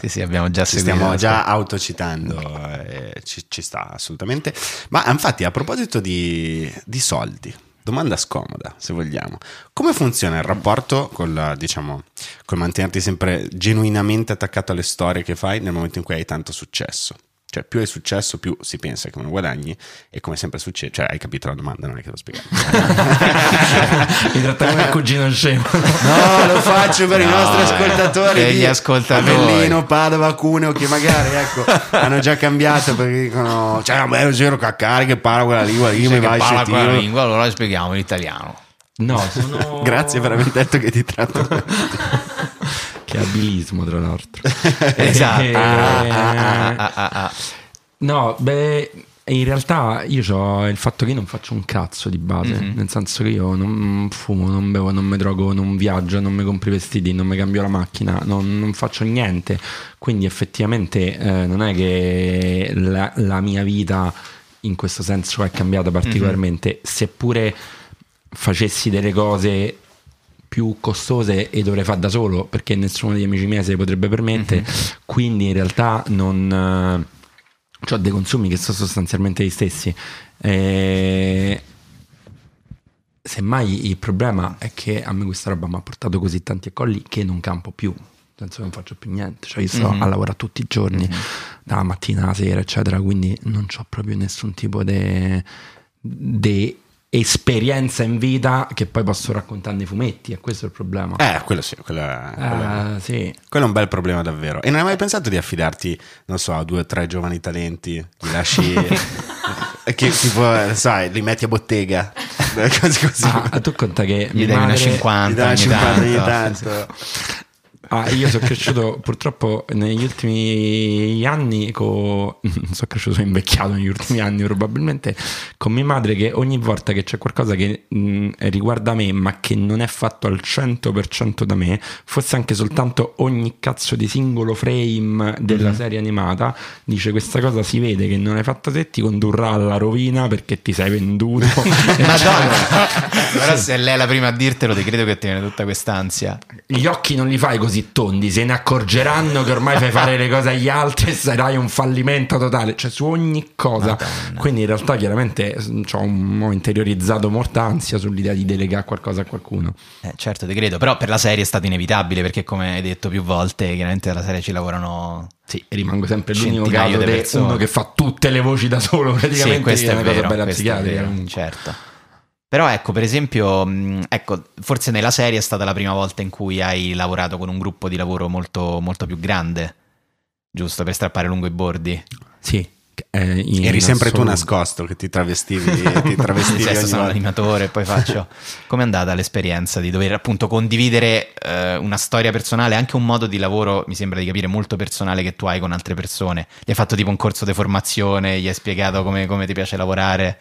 B: Sì, sì, abbiamo già
C: Ci stiamo già autocitando, eh, ci, ci sta assolutamente. Ma infatti, a proposito di, di soldi, domanda scomoda, se vogliamo. Come funziona il rapporto con la, diciamo, col mantenerti sempre genuinamente attaccato alle storie che fai nel momento in cui hai tanto successo? Cioè, più hai successo, più si pensa che non guadagni, e come sempre succede, cioè, hai capito la domanda, non è che lo spiegare.
A: Mi tratta come il cugino scemo.
C: No, lo faccio per i
B: No,
C: nostri
B: eh,
C: ascoltatori
B: per gli ascoltatori.
C: Avellino, Padova, Cuneo che magari ecco, hanno già cambiato perché dicono cioè a me zero caccare che parla quella lingua lì, mi
B: Che
C: va a
B: parla quella lingua, allora spieghiamo in italiano.
A: No, sono...
C: Grazie per aver detto che ti tratto
A: Che abilismo, tra l'altro.
B: Esatto.
A: Eh,
B: Ah, ah, ah.
A: No, beh, in realtà io ho il fatto che io non faccio un cazzo di base,
B: Mhm.
A: nel senso che io non fumo, non bevo, non mi drogo, non viaggio, non mi compro i vestiti, non mi cambio la macchina, non, non faccio niente. Quindi effettivamente eh, non è che la, la mia vita in questo senso è cambiata particolarmente, seppure facessi delle cose più costose e dovrei fare da solo perché nessuno degli amici miei se le potrebbe permettere. Quindi in realtà non ho dei consumi che sono sostanzialmente gli stessi. Eh, semmai il problema è che a me questa roba mi ha portato così tanti accolli che non campo più. Nel senso che non faccio più niente. Cioè io sto
B: Mhm.
A: a lavorare tutti i giorni dalla mattina alla sera eccetera quindi non ho proprio nessun tipo di esperienza in vita che poi posso raccontare nei fumetti e questo è il problema
C: Eh, quello sì, quello è, quello è-
A: Eh, sì.
C: quello è un bel problema davvero. E non hai mai pensato di affidarti, non so, a due o tre giovani talenti? Li lasci... che tipo, sai, li metti a bottega? Cose così.
A: Ah, tu conta che
B: Gli
A: mia
B: dai una
A: madre-
B: 50
C: Gli dai una
B: ogni
C: 50 ogni
B: tanto.
C: tanto.
A: Ah, io sono cresciuto purtroppo negli ultimi anni, con... sono cresciuto invecchiato negli ultimi anni probabilmente, con mia madre che ogni volta che c'è qualcosa che mh, riguarda me ma che non è fatto al 100% da me, fosse anche soltanto ogni cazzo di singolo frame della serie animata, dice questa cosa si vede che non hai fatto te, ti condurrà alla rovina perché ti sei venduto.
B: Madonna. Però se lei è la prima a dirtelo, ti credo che ti viene tutta quest'ansia.
A: Gli occhi non li fai così tondi, se ne accorgeranno che ormai fai fare le cose agli altri e sarai un fallimento totale, cioè su ogni cosa.
B: Madonna.
A: Quindi in realtà chiaramente mm, un- ho interiorizzato molta ansia sull'idea di delegare qualcosa a qualcuno.
B: Eh, certo, ti credo. Però per la serie è stato inevitabile perché, come hai detto più volte, chiaramente alla serie ci lavorano.
A: Sì, rimango sempre l'unico caso
B: di
A: uno che fa tutte le voci da solo praticamente,
B: Sì, questo
A: che
B: è
A: una cosa
B: vero.
A: bella
B: questo è
A: psichiatrica.
B: vero, certo. Però ecco, per esempio, mh, ecco, forse nella serie è stata la prima volta in cui hai lavorato con un gruppo di lavoro molto, molto più grande, giusto, per strappare lungo i bordi.
A: Sì, eh, in
C: Eri sempre tu
A: assoluto.
C: nascosto che ti travestivi, ti travestivi
B: Sì,
C: ogni
B: sono
C: volta.
B: l'animatore e poi faccio... Com'è andata l'esperienza di dover appunto condividere eh, una storia personale, anche un modo di lavoro, mi sembra di capire, molto personale che tu hai con altre persone? Gli hai fatto tipo un corso di formazione, gli hai spiegato come, come ti piace lavorare?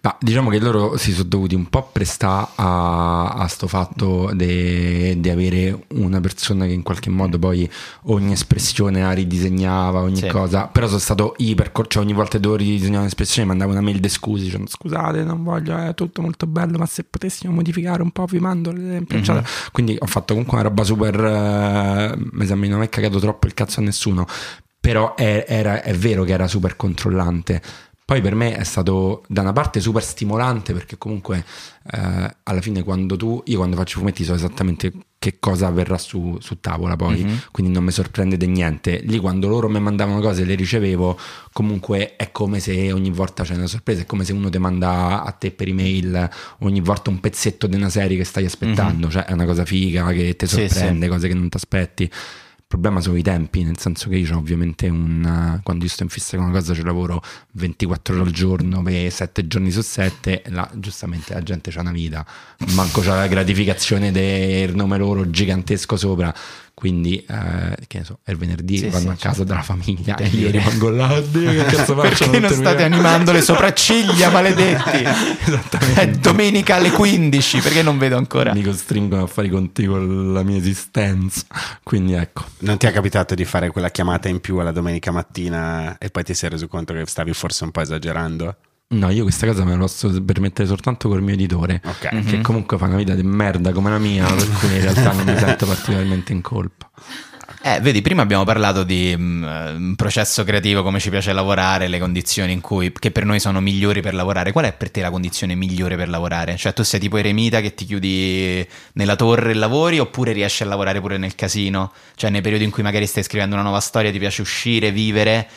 A: Ma diciamo che loro si sono dovuti un po' prestare a, a sto fatto di avere una persona che in qualche modo poi ogni espressione la ridisegnava, ogni
B: Sì.
A: cosa. Però sono stato iper, cioè ogni volta che dovevo ridisegnare un'espressione mandavo una mail di scusi dicendo scusate non voglio, è tutto molto bello, ma se potessimo modificare un po' vi mando l'esempio.
B: Mhm.
A: eccetera. Quindi ho fatto comunque una roba super, eh, mi sembra di non aver cagato troppo il cazzo a nessuno. Però è, era- è vero che era super controllante. Poi per me è stato da una parte super stimolante perché comunque eh, alla fine quando tu, io quando faccio i fumetti so esattamente che cosa avverrà su, su tavola poi,
B: Mhm.
A: quindi non mi sorprende di niente. Lì quando loro mi mandavano cose e le ricevevo, comunque è come se ogni volta c'è una sorpresa, è come se uno ti manda a te per email ogni volta un pezzetto di una serie che stai aspettando, cioè è una cosa figa che ti
B: Mhm. Sì,
A: sorprende, cose che non ti aspetti. Problema sono i tempi, nel senso che io ho ovviamente un... quando io sto in fissa con una cosa ci lavoro 24 ore al giorno per 7 giorni su 7, là, giustamente la gente c'ha una vita, manco c'ha la gratificazione del nome loro gigantesco sopra, quindi eh, che ne so, è il venerdì,
B: Sì,
A: vanno
B: sì,
A: a casa
B: certo.
A: della famiglia e io rimango là, "Oddio, che cazzo faccio?
B: Perché non
A: termina-"
B: state animando le sopracciglia, maledetti?
A: Esattamente.
B: È domenica alle 15, perché non vedo ancora?
A: Mi costringono a fare i conti con la mia esistenza, quindi ecco.
C: Non ti è capitato di fare quella chiamata in più alla domenica mattina e poi ti sei reso conto che stavi forse un po' esagerando?
A: No, io questa cosa me la posso permettere soltanto col mio editore.
C: Ok.
B: Mhm.
A: Che comunque fa una vita di merda come la mia, per cui in realtà non mi sento particolarmente in colpa.
B: Eh, vedi, prima abbiamo parlato di un processo creativo, come ci piace lavorare, le condizioni in cui, che per noi sono migliori per lavorare. Qual è per te la condizione migliore per lavorare? Cioè, tu sei tipo eremita che ti chiudi nella torre e lavori, oppure riesci a lavorare pure nel casino? Cioè, nei periodi in cui magari stai scrivendo una nuova storia, ti piace uscire, vivere,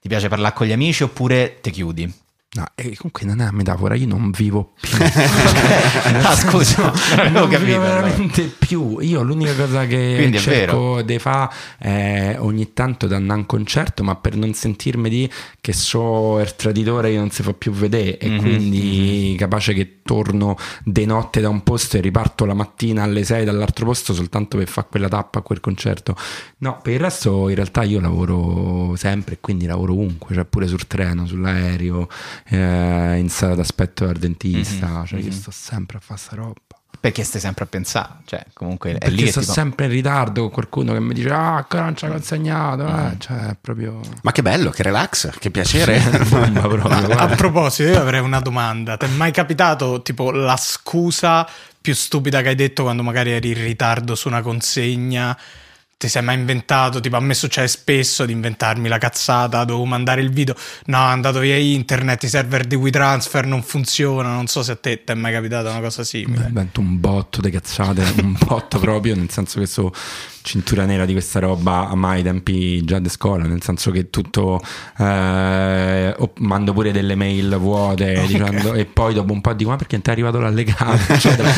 B: ti piace parlare con gli amici, oppure ti chiudi?
A: No, e comunque non è una metafora, io non vivo più.
B: ah, scusa, non avevo
A: non
B: capito.
A: vivo veramente più. Io l'unica cosa che
B: Quindi
A: cerco di fare è ogni tanto da andare a un concerto, ma per non sentirmi di che so il traditore che non si fa più vedere e
B: Mhm,
A: quindi capace che torno di notte da un posto e riparto la mattina alle 6 dall'altro posto soltanto per fare quella tappa quel concerto. No, per il resto in realtà io lavoro sempre, quindi lavoro ovunque, cioè pure sul treno, sull'aereo, eh, in sala d'aspetto al dentista,
B: Mhm,
A: cioè io
B: mhm.
A: sto sempre a fare sta roba.
B: Perché stai sempre a pensare? Cioè, comunque è lì
A: Perché
B: che
A: sto
B: ti fa-
A: sempre in ritardo con qualcuno che mi dice ah ancora non ci ha consegnato, eh, cioè è proprio
C: Ma che bello, che relax, che piacere.
A: bomba proprio.
D: A proposito, io avrei una domanda. Ti è mai capitato tipo la scusa più stupida che hai detto quando magari eri in ritardo su una consegna? Ti sei mai inventato? Tipo, a me succede spesso di inventarmi la cazzata, devo mandare il video. No, è andato via internet, i server di WeTransfer non funzionano. Non so se a te ti è mai capitata una cosa
A: Mi
D: simile.
A: invento un botto di cazzate, un botto proprio, nel senso che so cintura nera di questa roba a mai tempi già di scuola, nel senso che tutto eh, mando pure delle mail vuote dicendo, e poi dopo un po' dico ma perché non ti è arrivato l'allegato? eccetera.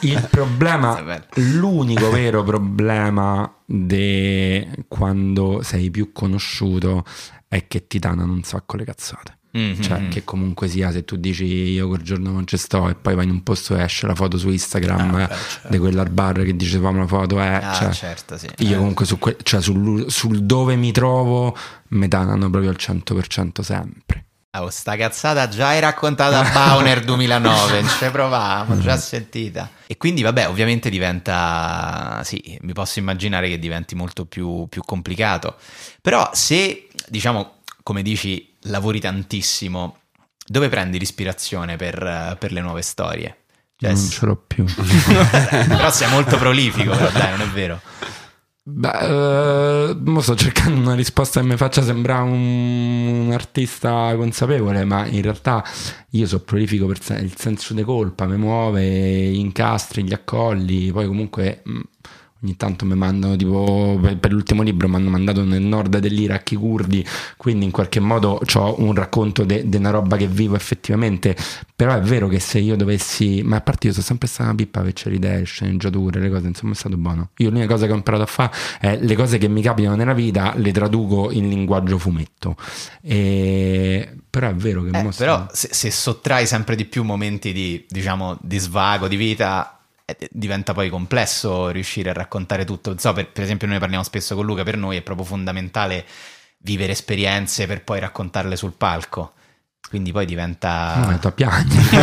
A: Il problema, l'unico vero problema di quando sei più conosciuto è che ti danno un sacco le cazzate.
B: Mhm.
A: Cioè, che comunque sia, se tu dici io quel giorno non ci sto e poi vai in un posto e esce la foto su Instagram
D: Ah,
A: eh,
D: beh, certo.
A: di quella bar che dice fammi una foto, eh,
B: Ah,
A: cioè,
B: certo, sì.
A: io comunque su que- cioè, sul, sul dove mi trovo mi danno proprio al 100% sempre.
B: Oh, sta cazzata già hai raccontata a Bauner 2009, non ci provavamo, già sentita. E quindi, vabbè, ovviamente diventa, sì, mi posso immaginare che diventi molto più, più complicato. Però se, diciamo, come dici, lavori tantissimo, dove prendi l'ispirazione per, per le nuove storie? Cioè,
A: non ce l'ho più.
B: però sei molto prolifico, però, dai, non è vero?
A: Beh, eh, mo sto cercando una risposta che mi faccia sembrare un, un artista consapevole, ma in realtà io sono prolifico per se- il senso di colpa, mi muove, gli incastri, gli accolli, poi comunque mh, ogni tanto mi mandano tipo per, l'ultimo libro mi hanno mandato nel nord dell'Iraq i curdi, quindi in qualche modo ho un racconto di una roba che vivo effettivamente, però è vero che se io dovessi, ma a parte io sono sempre stata una pippa per c'è idee, sceneggiature, le cose, insomma è stato buono. Io l'unica cosa che ho imparato a fare è le cose che mi capitano nella vita le traduco in linguaggio fumetto. E... Però è vero che
B: Eh,
A: mo
B: però se, se sottrai sempre di più momenti di, diciamo, di svago, di vita, diventa poi complesso riuscire a raccontare tutto. So, per, per esempio noi parliamo spesso con Luca, per noi è proprio fondamentale vivere esperienze per poi raccontarle sul palco. Quindi poi diventa...
A: No, metto a piangere.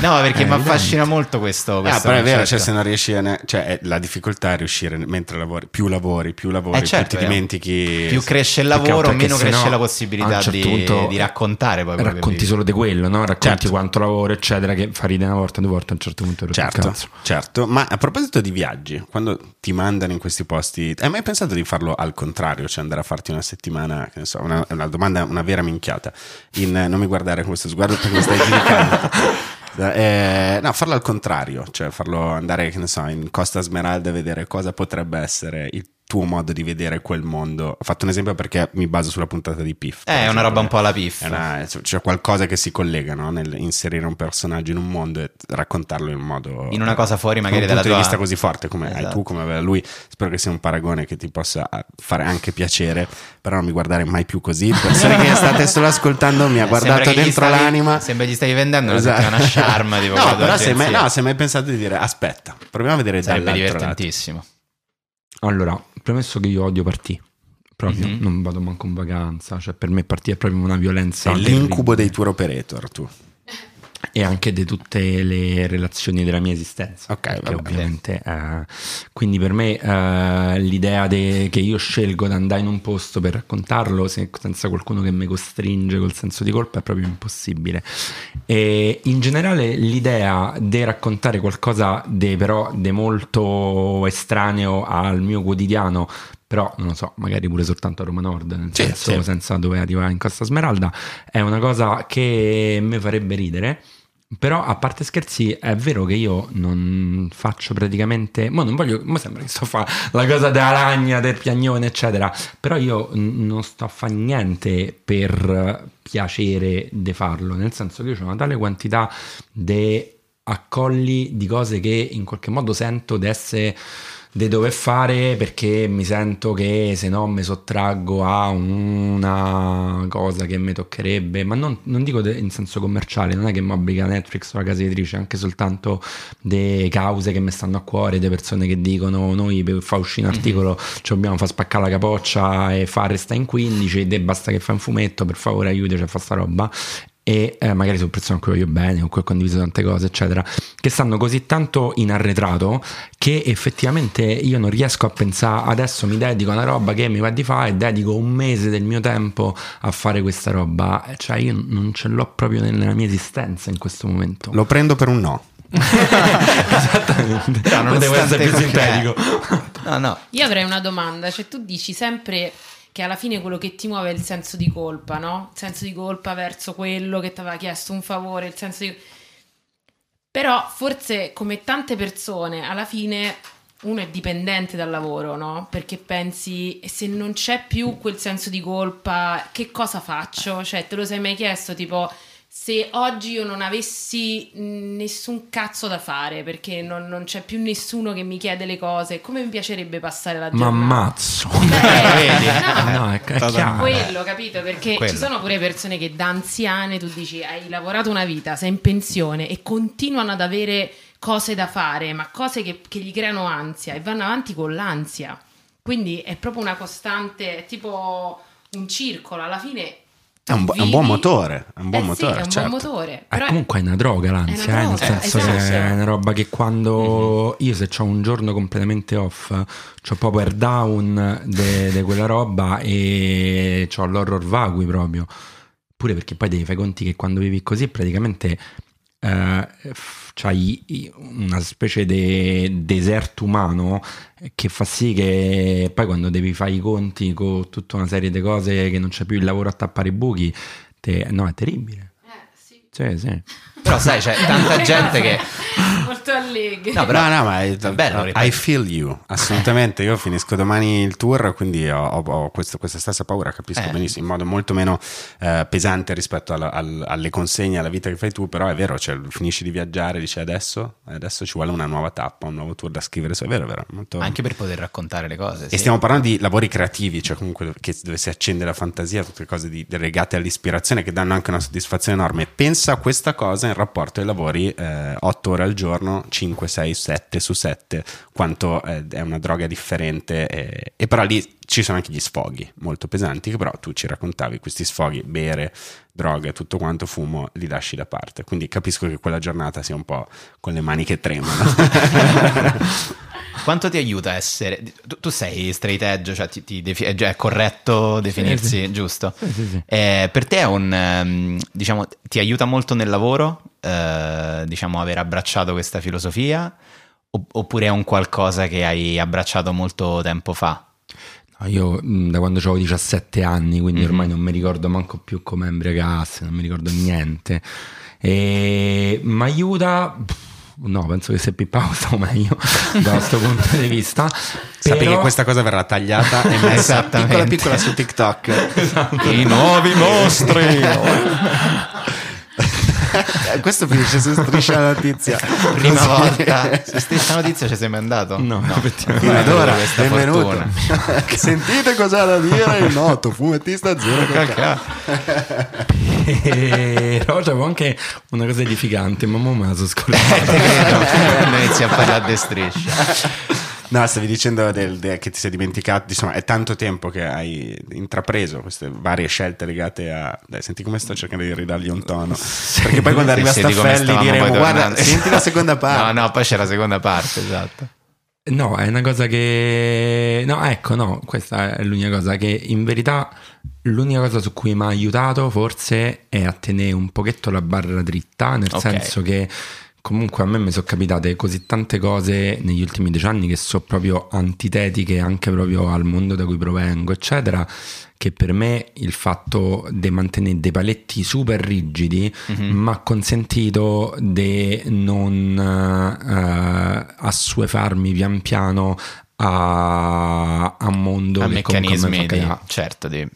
B: no, perché
A: Eh,
B: mi affascina molto questo,
C: Ah,
B: questo
C: però è vero, cioè, se non riesci a ne- cioè, la difficoltà è riuscire mentre lavori, più lavori, più lavori,
B: Eh, certo,
C: più ti
B: eh.
C: dimentichi.
B: Più cresce il lavoro, meno cresce
A: no,
B: la possibilità
A: certo
B: di,
A: punto
B: di raccontare poi
A: racconti solo di quello, no? Racconti
C: Certo.
A: quanto lavoro, eccetera, che fa ridere una volta, due volte, a un certo punto
C: Certo, certo, ma a proposito di viaggi, quando ti mandano in questi posti, hai mai pensato di farlo al contrario, cioè andare a farti una settimana, che ne so, una, una domanda, una vera minchiata, in, non mi guardare con questo sguardo perché mi stai giudicando. Eh, no, farlo al contrario, cioè farlo andare, che ne so, in Costa Smeralda e vedere cosa potrebbe essere il tuo modo di vedere quel mondo. Ho fatto un esempio perché mi baso sulla puntata di Piff.
B: Eh, è una roba un po' alla piff.
C: Una- c'è qualcosa che si collega no? nel inserire un personaggio in un mondo e raccontarlo in un modo
B: In una cosa fuori magari
C: con un
B: dalla
C: punto di
B: tua-
C: vista così forte come hai
B: Esatto.
C: tu come aveva lui spero che sia un paragone che ti possa eh, fare anche piacere però non mi guardare mai più così persone che state solo ascoltando mi ha guardato dentro
B: stavi-
C: l'anima
B: Sembra gli stai vendendo una
C: Esatto.
B: settimana charm tipo
C: no
B: tua
C: però se mai, no, se mai pensato di dire aspetta proviamo a vedere
B: Sarebbe
C: dall'altro lato
B: divertentissimo.
A: Allora, premesso che io odio partire, proprio
B: Mhm.
A: non vado manco in vacanza, cioè per me partire è proprio una violenza.
C: sei l'incubo dei tour operator tu
A: e anche di tutte le relazioni della mia esistenza.
C: Ok, vabbè.
A: ovviamente, eh, quindi per me eh, l'idea de- che io scelgo di andare in un posto per raccontarlo se- senza qualcuno che mi costringe col senso di colpa è proprio impossibile. E in generale l'idea di raccontare qualcosa di però di molto estraneo al mio quotidiano però non lo so, magari pure soltanto a Roma Nord, nel
C: Sì,
A: senso
C: sì.
A: senza dover arrivare in Costa Smeralda, è una cosa che mi farebbe ridere. Però a parte scherzi, è vero che io non faccio praticamente. Ma non voglio. Ma sembra che sto a fare la cosa della ragna, del piagnone, eccetera. Però io n- non sto a fare niente per piacere di farlo. Nel senso che io ho una tale quantità di accolli di cose che in qualche modo sento di essere di dover fare perché mi sento che se no mi sottraggo a una cosa che mi toccherebbe, ma non, non dico de- in senso commerciale, non è che mi obbliga Netflix o la casa editrice, anche soltanto de cause che mi stanno a cuore, de persone che dicono noi per far uscire un articolo ci dobbiamo far spaccare la capoccia e far restare in 15 e basta che fai un fumetto, per favore aiutaci a fare sta roba e eh, magari su persone con cui voglio bene, con cui ho condiviso tante cose, eccetera, che stanno così tanto in arretrato che effettivamente io non riesco a pensare adesso mi dedico a una roba che mi va di fare e dedico un mese del mio tempo a fare questa roba. Eh, Cioè, io non ce l'ho proprio nella mia esistenza in questo momento.
C: Lo prendo per un no.
A: Esattamente.
B: Però
A: Potevo essere più sintetico.
B: No, no.
G: Io avrei una domanda, cioè tu dici sempre che alla fine quello che ti muove è il senso di colpa, no? Il senso di colpa verso quello che ti aveva chiesto un favore, il senso di... Però forse come tante persone alla fine uno è dipendente dal lavoro, no? Perché pensi "E se non c'è più quel senso di colpa, che cosa faccio? Cioè, te lo sei mai chiesto tipo se oggi io non avessi nessun cazzo da fare perché non, non c'è più nessuno che mi chiede le cose, come mi piacerebbe passare la
A: Ma
G: giornata?
A: ammazzo.
G: Vedi?
A: No, è, è chiaro.
G: Quello, capito? Perché
B: Quello.
G: ci sono pure persone che da anziane tu dici hai lavorato una vita, sei in pensione e continuano ad avere cose da fare, ma cose che, che gli creano ansia e vanno avanti con l'ansia. Quindi è proprio una costante, è tipo un circolo. Alla fine
C: È un, bu- è un buon motore. È un buon
G: Eh
C: motore.
G: sì, è un
C: certo.
G: buon motore.
A: Eh, comunque è una droga l'ansia,
G: È una
A: eh, nel
G: droga,
A: senso
G: esatto.
A: che è una roba che quando io se ho un giorno completamente off, ho power down di quella roba e ho l'horror vacui proprio. Pure perché poi devi fare conti che quando vivi così praticamente eh, c'hai una specie di deserto umano che fa sì che poi quando devi fare i conti con tutta una serie di cose che non c'è più il lavoro a tappare i buchi, te- no, è terribile. Sì, sì.
B: Però sai, c'è tanta gente che...
G: molto allegri.
B: No, però
C: no, no, ma è,
B: bello, ripeto.
C: I feel you, assolutamente. Io finisco domani il tour, quindi ho, ho- ho questo- questa stessa paura, capisco
B: Eh.
C: benissimo, in modo molto meno eh, pesante rispetto alla- al- alle consegne, alla vita che fai tu, però è vero, cioè, finisci di viaggiare, dici adesso, adesso ci vuole una nuova tappa, un nuovo tour da scrivere, è vero, è vero. molto-
B: Anche per poter raccontare le cose.
C: E
B: sì.
C: stiamo parlando di lavori creativi, cioè comunque che- dove si accende la fantasia, tutte cose di- legate all'ispirazione che danno anche una soddisfazione enorme. Pensa a questa cosa in rapporto ai lavori 8 ore al giorno, 5, 6, 7 su 7, quanto eh, è una droga differente. eh, e però lì ci sono anche gli sfoghi molto pesanti, che però tu ci raccontavi, questi sfoghi, bere, droghe, tutto quanto, fumo, li lasci da parte. Quindi capisco che quella giornata sia un po' con le mani che tremano.
B: Quanto ti aiuta essere... Tu, tu sei straight edge, cioè ti, ti defi- è già- è corretto definirsi, giusto? Eh, per te è un... ehm, diciamo, ti aiuta molto nel lavoro, eh, diciamo, aver abbracciato questa filosofia? Oppure è un qualcosa che hai abbracciato molto tempo fa?
A: Io mh, da quando avevo 17 anni, quindi
B: Mhm.
A: ormai non mi ricordo manco più come embriagassi, non mi ricordo niente. E mi aiuta. pff, No, penso che se pippavo stavo meglio da questo punto di vista.
C: Sappi
A: Però-
C: che questa cosa verrà tagliata e messa
B: Esattamente.
C: piccola piccola su TikTok.
B: I nuovi mostri!
C: Eh, Questo finisce su striscia la notizia.
B: Prima
C: Così.
B: volta. Su stessa notizia ci sei mai andato?
A: No, effettivamente.
C: Fino ad ora, benvenuto. Sentite cosa ha da dire il noto fumettista zero cacca.
A: Però c'avevo anche una cosa edificante, ma mo me la sono scordata.
B: Te credo. Quando inizi a parlare di striscia.
C: No, stavi dicendo del- de- che ti sei dimenticato, insomma, è tanto tempo che hai intrapreso queste varie scelte legate a... Dai, senti come sto cercando di ridargli un tono. Perché poi quando arriva Staffelli diremo, guarda,
B: tornando."
C: senti la seconda parte.
B: No, no, poi c'è la seconda parte, esatto.
A: No, è una cosa che... No, ecco, no, questa è l'unica cosa che in verità l'unica cosa su cui mi ha aiutato forse è a tenere un pochetto la barra dritta, nel
B: Ok.
A: senso che comunque a me mi sono capitate così tante cose negli ultimi dieci anni che sono proprio antitetiche anche proprio al mondo da cui provengo, eccetera, che per me il fatto di mantenere dei paletti super rigidi mi ha consentito di non eh, assuefarmi pian piano a, a un mondo
B: A meccanismi di, certo, di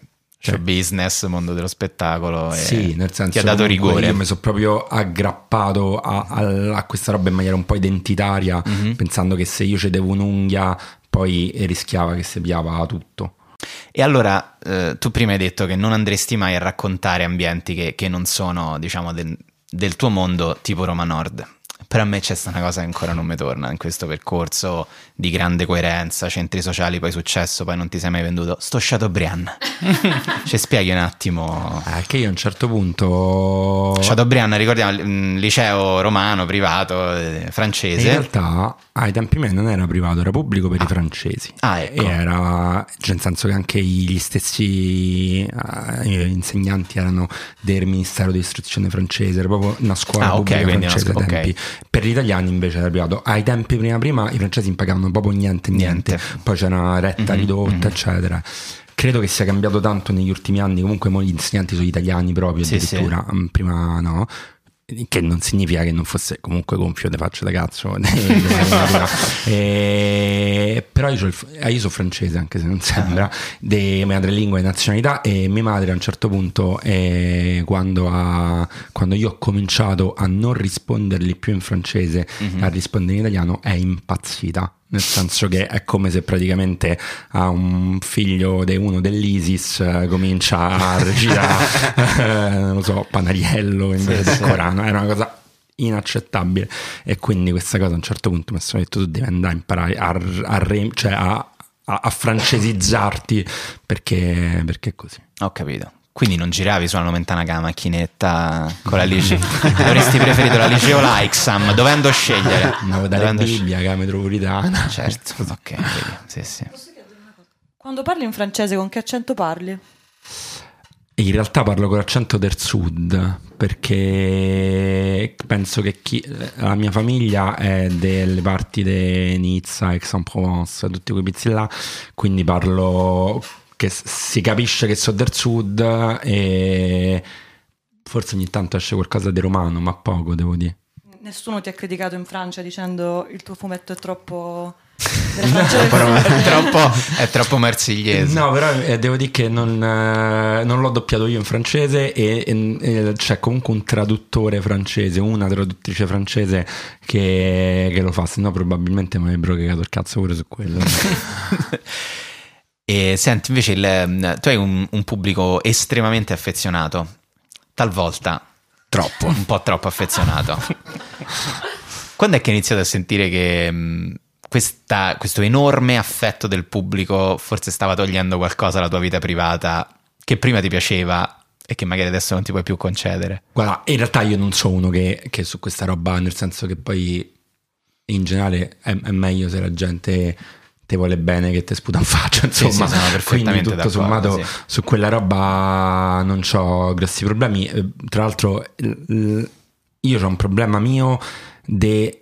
A: Cioè-
B: show business, mondo dello spettacolo. e
A: Sì, nel senso
B: ti ha dato rigore.
A: Io mi sono proprio aggrappato a, a- a questa roba in maniera un po' identitaria,
B: Mhm.
A: pensando che se io cedevo un'unghia poi rischiava che si piava tutto.
B: E allora, eh, tu prima hai detto che non andresti mai a raccontare ambienti che, che non sono, diciamo, del, del tuo mondo tipo Roma Nord. Per a me c'è sta una cosa che ancora non mi torna in questo percorso di grande coerenza, centri sociali, poi successo, poi non ti sei mai venduto. Sto Chateaubriand. Ci spieghi un attimo.
A: Eh, che io a un certo punto...
B: Chateaubriand, ricordiamo, mm, liceo romano, privato, eh,
A: In
B: francese.
A: realtà ai tempi miei non era privato, era pubblico per i francesi.
B: Ah, ecco.
A: E era, cioè, nel senso che anche gli stessi eh, insegnanti erano del Ministero di Istruzione francese, era proprio una scuola
B: Ah, ok,
A: pubblica francese tempi. Per gli italiani invece era privato. Ai tempi prima prima i francesi non pagavano proprio niente, niente.
B: Niente.
A: Poi c'era una retta
B: Mhm,
A: ridotta,
B: mhm.
A: eccetera. Credo che sia cambiato tanto negli ultimi anni, comunque mo gli insegnanti sono italiani proprio
B: Sì, sì.
A: addirittura, mm, prima no. Che non significa che non fosse comunque gonfio di faccia da cazzo. E- però io, eh, io sono francese, anche se non sembra, di madrelingua e nazionalità. E mia madre a un certo punto, eh, quando, ha- quando io ho cominciato a non rispondergli più in francese, a rispondere in italiano, è impazzita. Nel senso che è come se praticamente a un figlio di uno dell'ISIS eh, comincia a recitare, eh, non lo so, Panariello invece del Corano. Era una cosa inaccettabile. E quindi questa cosa a un certo punto mi sono detto tu devi andare a imparare a, a re- cioè a, a- francesizzarti perché, perché è così.
B: Ho capito. Quindi non giravi sulla Nomentana con la macchinetta con la liceo. Avresti preferito la liceo o la Exam, dovendo scegliere.
A: Andavo dalle
B: Dovendo
A: Bibbia, che è la metropolitana.
B: Certo, ok, sì, sì.
H: Quando parli in francese, con che accento parli?
A: In realtà parlo con l'accento del sud perché penso che chi- la mia famiglia è delle parti di Nizza, Aix-en-Provence, tutti quei pizzi là, quindi parlo che si capisce che sono del sud e forse ogni tanto esce qualcosa di romano, ma poco devo dire.
H: Nessuno ti ha criticato in Francia dicendo il tuo fumetto è troppo...
B: Però
H: Sud.
B: è troppo, è troppo marsigliese.
A: No, però eh, devo dire che non, eh, non l'ho doppiato io in francese e, e- e c'è comunque un traduttore francese, una traduttrice francese che, che lo fa, se no probabilmente mi avrebbero cagato il cazzo pure su quello.
B: E senti, invece, il- tu hai un, un pubblico estremamente affezionato, talvolta
C: Troppo.
B: un po' troppo affezionato. Quando è che hai iniziato a sentire che mh, questa- questo enorme affetto del pubblico forse stava togliendo qualcosa alla tua vita privata che prima ti piaceva e che magari adesso non ti puoi più concedere?
A: Guarda, in realtà io non sono uno che, che su questa roba, nel senso che poi in generale è, è meglio se la gente ti vuole bene che ti sputa in faccia,
B: Sì,
A: insomma.
B: sì, perfettamente
A: Quindi tutto sommato
B: sì.
A: su quella roba non ho grossi problemi. Eh, Tra l'altro io ho un problema mio di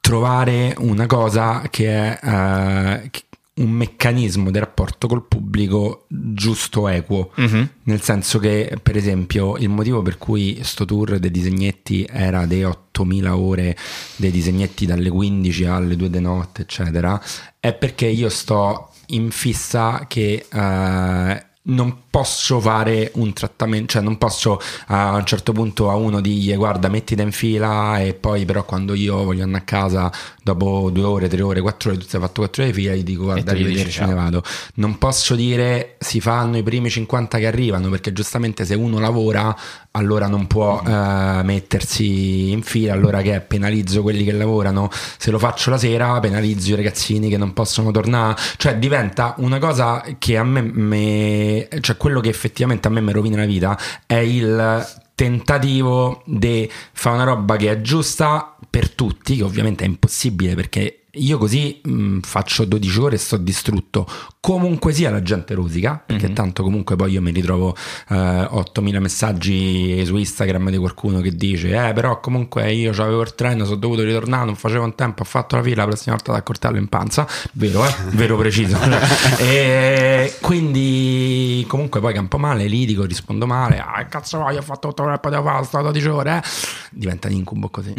A: trovare una cosa che è che- un meccanismo di rapporto col pubblico giusto equo.
B: Mhm.
A: Nel senso che, per esempio, il motivo per cui sto tour dei disegnetti era di 8000 ore dei disegnetti dalle 15 alle 2 di notte, eccetera, è perché io sto in fissa che eh, non posso fare un trattamento, cioè non posso a un certo punto a uno dirgli guarda mettiti in fila e poi però quando io voglio andare a casa dopo due ore, tre ore, quattro ore, tu sei fatto quattro ore di fila, gli dico guarda arrivederci, me ne vado. Non posso dire si fanno i primi 50 che arrivano perché giustamente se uno lavora allora non può eh, mettersi in fila, allora che penalizzo quelli che lavorano, se lo faccio la sera penalizzo i ragazzini che non possono tornare, cioè diventa una cosa che a me, me- cioè quello che effettivamente a me mi rovina la vita è il tentativo di fare una roba che è giusta per tutti, che ovviamente è impossibile perché io così mh, faccio 12 ore e sto distrutto. Comunque sia la gente rosica, perché tanto comunque poi io mi ritrovo eh, 8000 messaggi su Instagram di qualcuno che dice eh però comunque io avevo il treno, sono dovuto ritornare, non facevo in tempo, ho fatto la fila, la prossima volta da coltello in panza, vero eh? vero preciso. e quindi comunque poi campo male, litigo, rispondo male, ah cazzo voglio, ho fatto 8 ore e poi devo fare, sto 12 ore, eh? diventa un incubo così.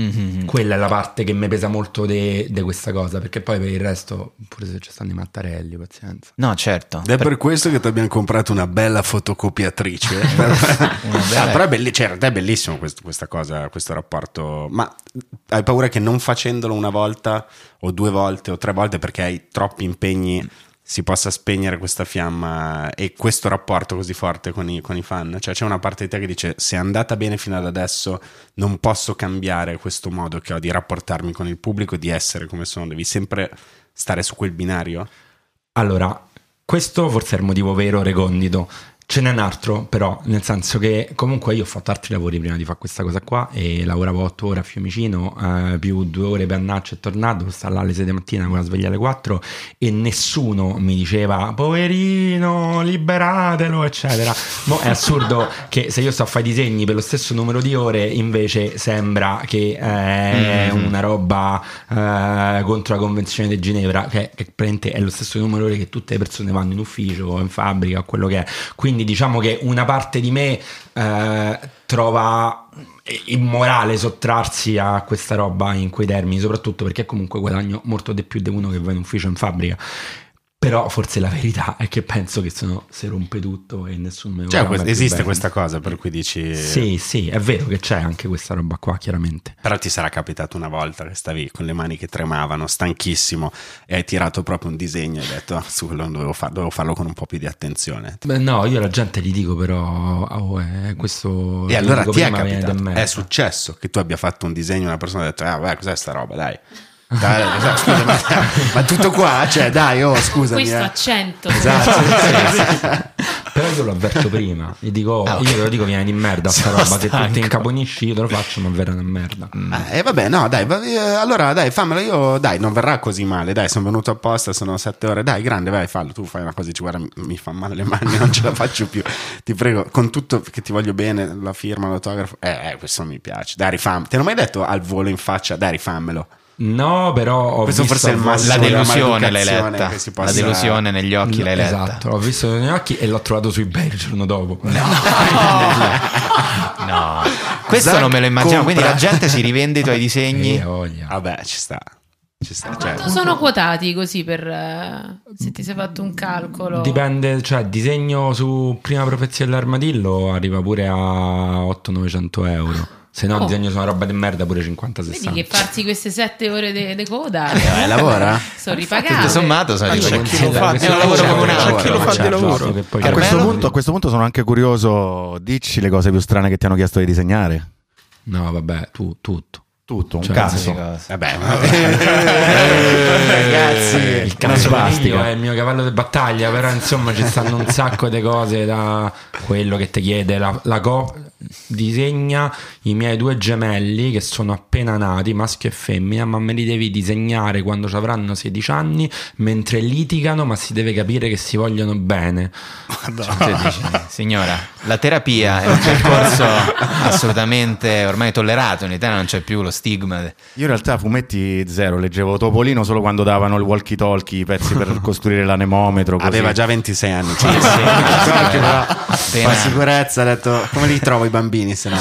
A: Quella è la parte che mi pesa molto di questa cosa, perché poi per il resto, pure se ci stanno i mattarelli, pazienza.
B: No, certo.
C: Ed è per questo che ti abbiamo comprato una bella fotocopiatrice. Ah, però è, belli- cioè, è bellissimo questo- questa cosa, questo rapporto. Ma hai paura che non facendolo una volta o due volte o tre volte perché hai troppi impegni si possa spegnere questa fiamma e questo rapporto così forte con i, con i fan? Cioè c'è una parte di te che dice se è andata bene fino ad adesso non posso cambiare questo modo che ho di rapportarmi con il pubblico, di essere come sono, devi sempre stare su quel binario?
A: Allora, questo forse è il motivo vero recondito. Ce n'è un altro, però, nel senso che comunque io ho fatto altri lavori prima di fare questa cosa qua e lavoravo 8 ore a Fiumicino, eh, più 2 ore per Annaccio e tornato, stare là alle 6 di mattina con la sveglia alle 4 e nessuno mi diceva poverino, liberatelo, eccetera. Mo è assurdo che se io sto a fare i disegni per lo stesso numero di ore, invece sembra che è una roba eh, contro la Convenzione di Ginevra, che, che è lo stesso numero di ore che tutte le persone vanno in ufficio o in fabbrica o quello che è. Quindi diciamo che una parte di me eh, trova immorale sottrarsi a questa roba in quei termini, soprattutto perché comunque guadagno molto di più di uno che va in ufficio in fabbrica. Però forse la verità è che penso che se no si rompe tutto e nessuno me lo
C: Cioè,
A: vorrà
C: que-
A: mai più
C: esiste
A: bene.
C: questa cosa per cui dici...
A: Sì, sì, è vero che c'è anche questa roba qua, chiaramente.
C: Però ti sarà capitato una volta che stavi con le mani che tremavano, stanchissimo, e hai tirato proprio un disegno e hai detto, "Ah, su quello dovevo, far- dovevo farlo con un po' più di attenzione.
A: Beh, no, io alla gente gli dico però, oh, eh, questo...
C: E allora ti è capitato, è successo che tu abbia fatto un disegno e una persona ha detto, ah, beh, cos'è sta roba, dai. Dai, dai, scusa, ma, ma tutto qua? Cioè, dai, oh, scusami.
G: Questo
C: eh.
G: accento.
C: Esatto, sì, sì.
A: Però io lo avverto prima, gli dico, oh,
C: Ah, ok.
A: io te lo dico, viene di merda sta
E: Sono
A: roba, se tu ti incaponisci io te lo faccio, ma verrà una merda.
C: Ah, E vabbè, no, dai, va- eh, allora dai, fammelo io, dai, non verrà così male, dai, sono venuto apposta, sono sette ore, dai, grande, vai, fallo, tu fai una cosa, dici, guarda, mi- fa male le mani, non ce la faccio più, ti prego, con tutto che ti voglio bene, la firma, l'autografo, eh, eh, questo mi piace, dai, rifam, te l'ho mai detto al volo in faccia, dai, rifammelo.
A: No, però ho
C: Questo
A: visto
C: forse è il massimo
B: La delusione l'hai letta. La delusione negli occhi l'hai letta.
A: Esatto, l'ho visto negli occhi e l'ho trovato su eBay il giorno dopo.
B: No, questo
C: Zac
B: non me lo immagino. Quindi la
C: compra-
B: gente si rivende i tuoi disegni.
A: Eh, voglia.
C: Vabbè, ci sta, ci sta,
G: Quanto sono quotati così per eh, se ti sei fatto un calcolo?
A: Dipende, cioè disegno su prima profezia dell'armadillo arriva pure a 800-900 euro. Se no,
G: Oh.
A: disegno su una roba di merda pure
G: Vedi
A: 50-60.
G: che farsi queste sette ore di coda
C: eh, lavora?
G: sono
B: Tutto
G: ripagate.
B: sommato, sai,
D: C'è
B: dico,
D: chi lo fa,
B: un lavoro come un altro.
D: c'è chi lo fa di lavoro.
A: che poi
E: A questo, punto, a questo punto sono anche curioso, dici le cose più strane che ti hanno chiesto di disegnare.
A: No, vabbè, tu, tutto.
E: Tutto, un
A: Cioè,
E: cazzo.
C: Vabbè, ragazzi,
A: Il cazzo è il mio cavallo di battaglia, però insomma ci stanno un sacco di cose da quello che ti chiede la, la co- disegna i miei due gemelli che sono appena nati, maschio e femmina, ma me li devi disegnare quando ci avranno 16 anni mentre litigano, ma si deve capire che si vogliono bene.
B: Cioè, dici, signora, la terapia è un percorso assolutamente ormai tollerato. In Italia non c'è più lo stigma.
E: Io in realtà fumetti zero, leggevo Topolino solo quando davano il walkie talkie, i pezzi per costruire l'anemometro. così.
C: Aveva già 26 anni.
B: Sì, sì,
C: però,
B: Appena-
C: fa sicurezza, ha detto come li trovo i bambini se no?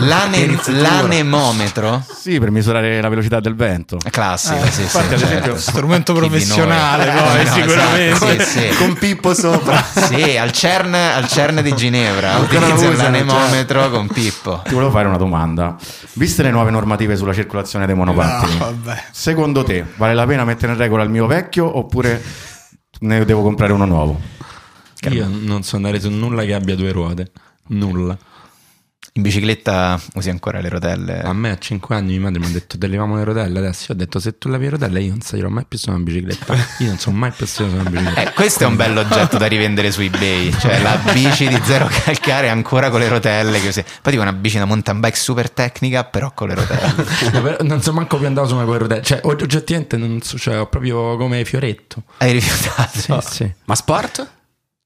B: L'ane-
C: Per il futuro.
B: l'anemometro?
E: Sì, per misurare la velocità del vento.
B: È classico,
D: Eh,
B: sì,
D: infatti,
B: sì,
D: ad
B: certo.
D: esempio, strumento professionale,
B: Eh,
D: poi,
B: no,
D: sicuramente.
B: esatto, sì, sì.
C: con Pippo sopra.
B: Sì, al CERN, al CERN di Ginevra utilizza
C: usano,
B: l'anemometro con Pippo.
E: Ti volevo fare una domanda. Viste le nuove normative sulla circolazione dei monopattini,
D: No, vabbè.
E: secondo te vale la pena mettere in regola il mio vecchio oppure ne devo comprare uno nuovo?
A: Io non so andare su nulla che abbia due ruote. Nulla.
B: In bicicletta usi ancora le rotelle?
A: A me a 5 anni mia madre mi ha detto toglievamo le rotelle. Adesso io ho detto se tu levi le rotelle io non salirò mai più su una bicicletta. Io non sono mai più su una bicicletta.
B: Eh, questo è un bell'oggetto da rivendere su eBay, cioè la bici di zero calcare ancora con le rotelle. Che usi- Poi dico una bici da mountain bike super tecnica, però con le rotelle.
A: Non so manco più andato su una con le rotelle. Cioè, og- oggettivamente non so, cioè, ho proprio come fioretto.
B: Hai rifiutato?
A: Sì, sì.
C: Ma sport?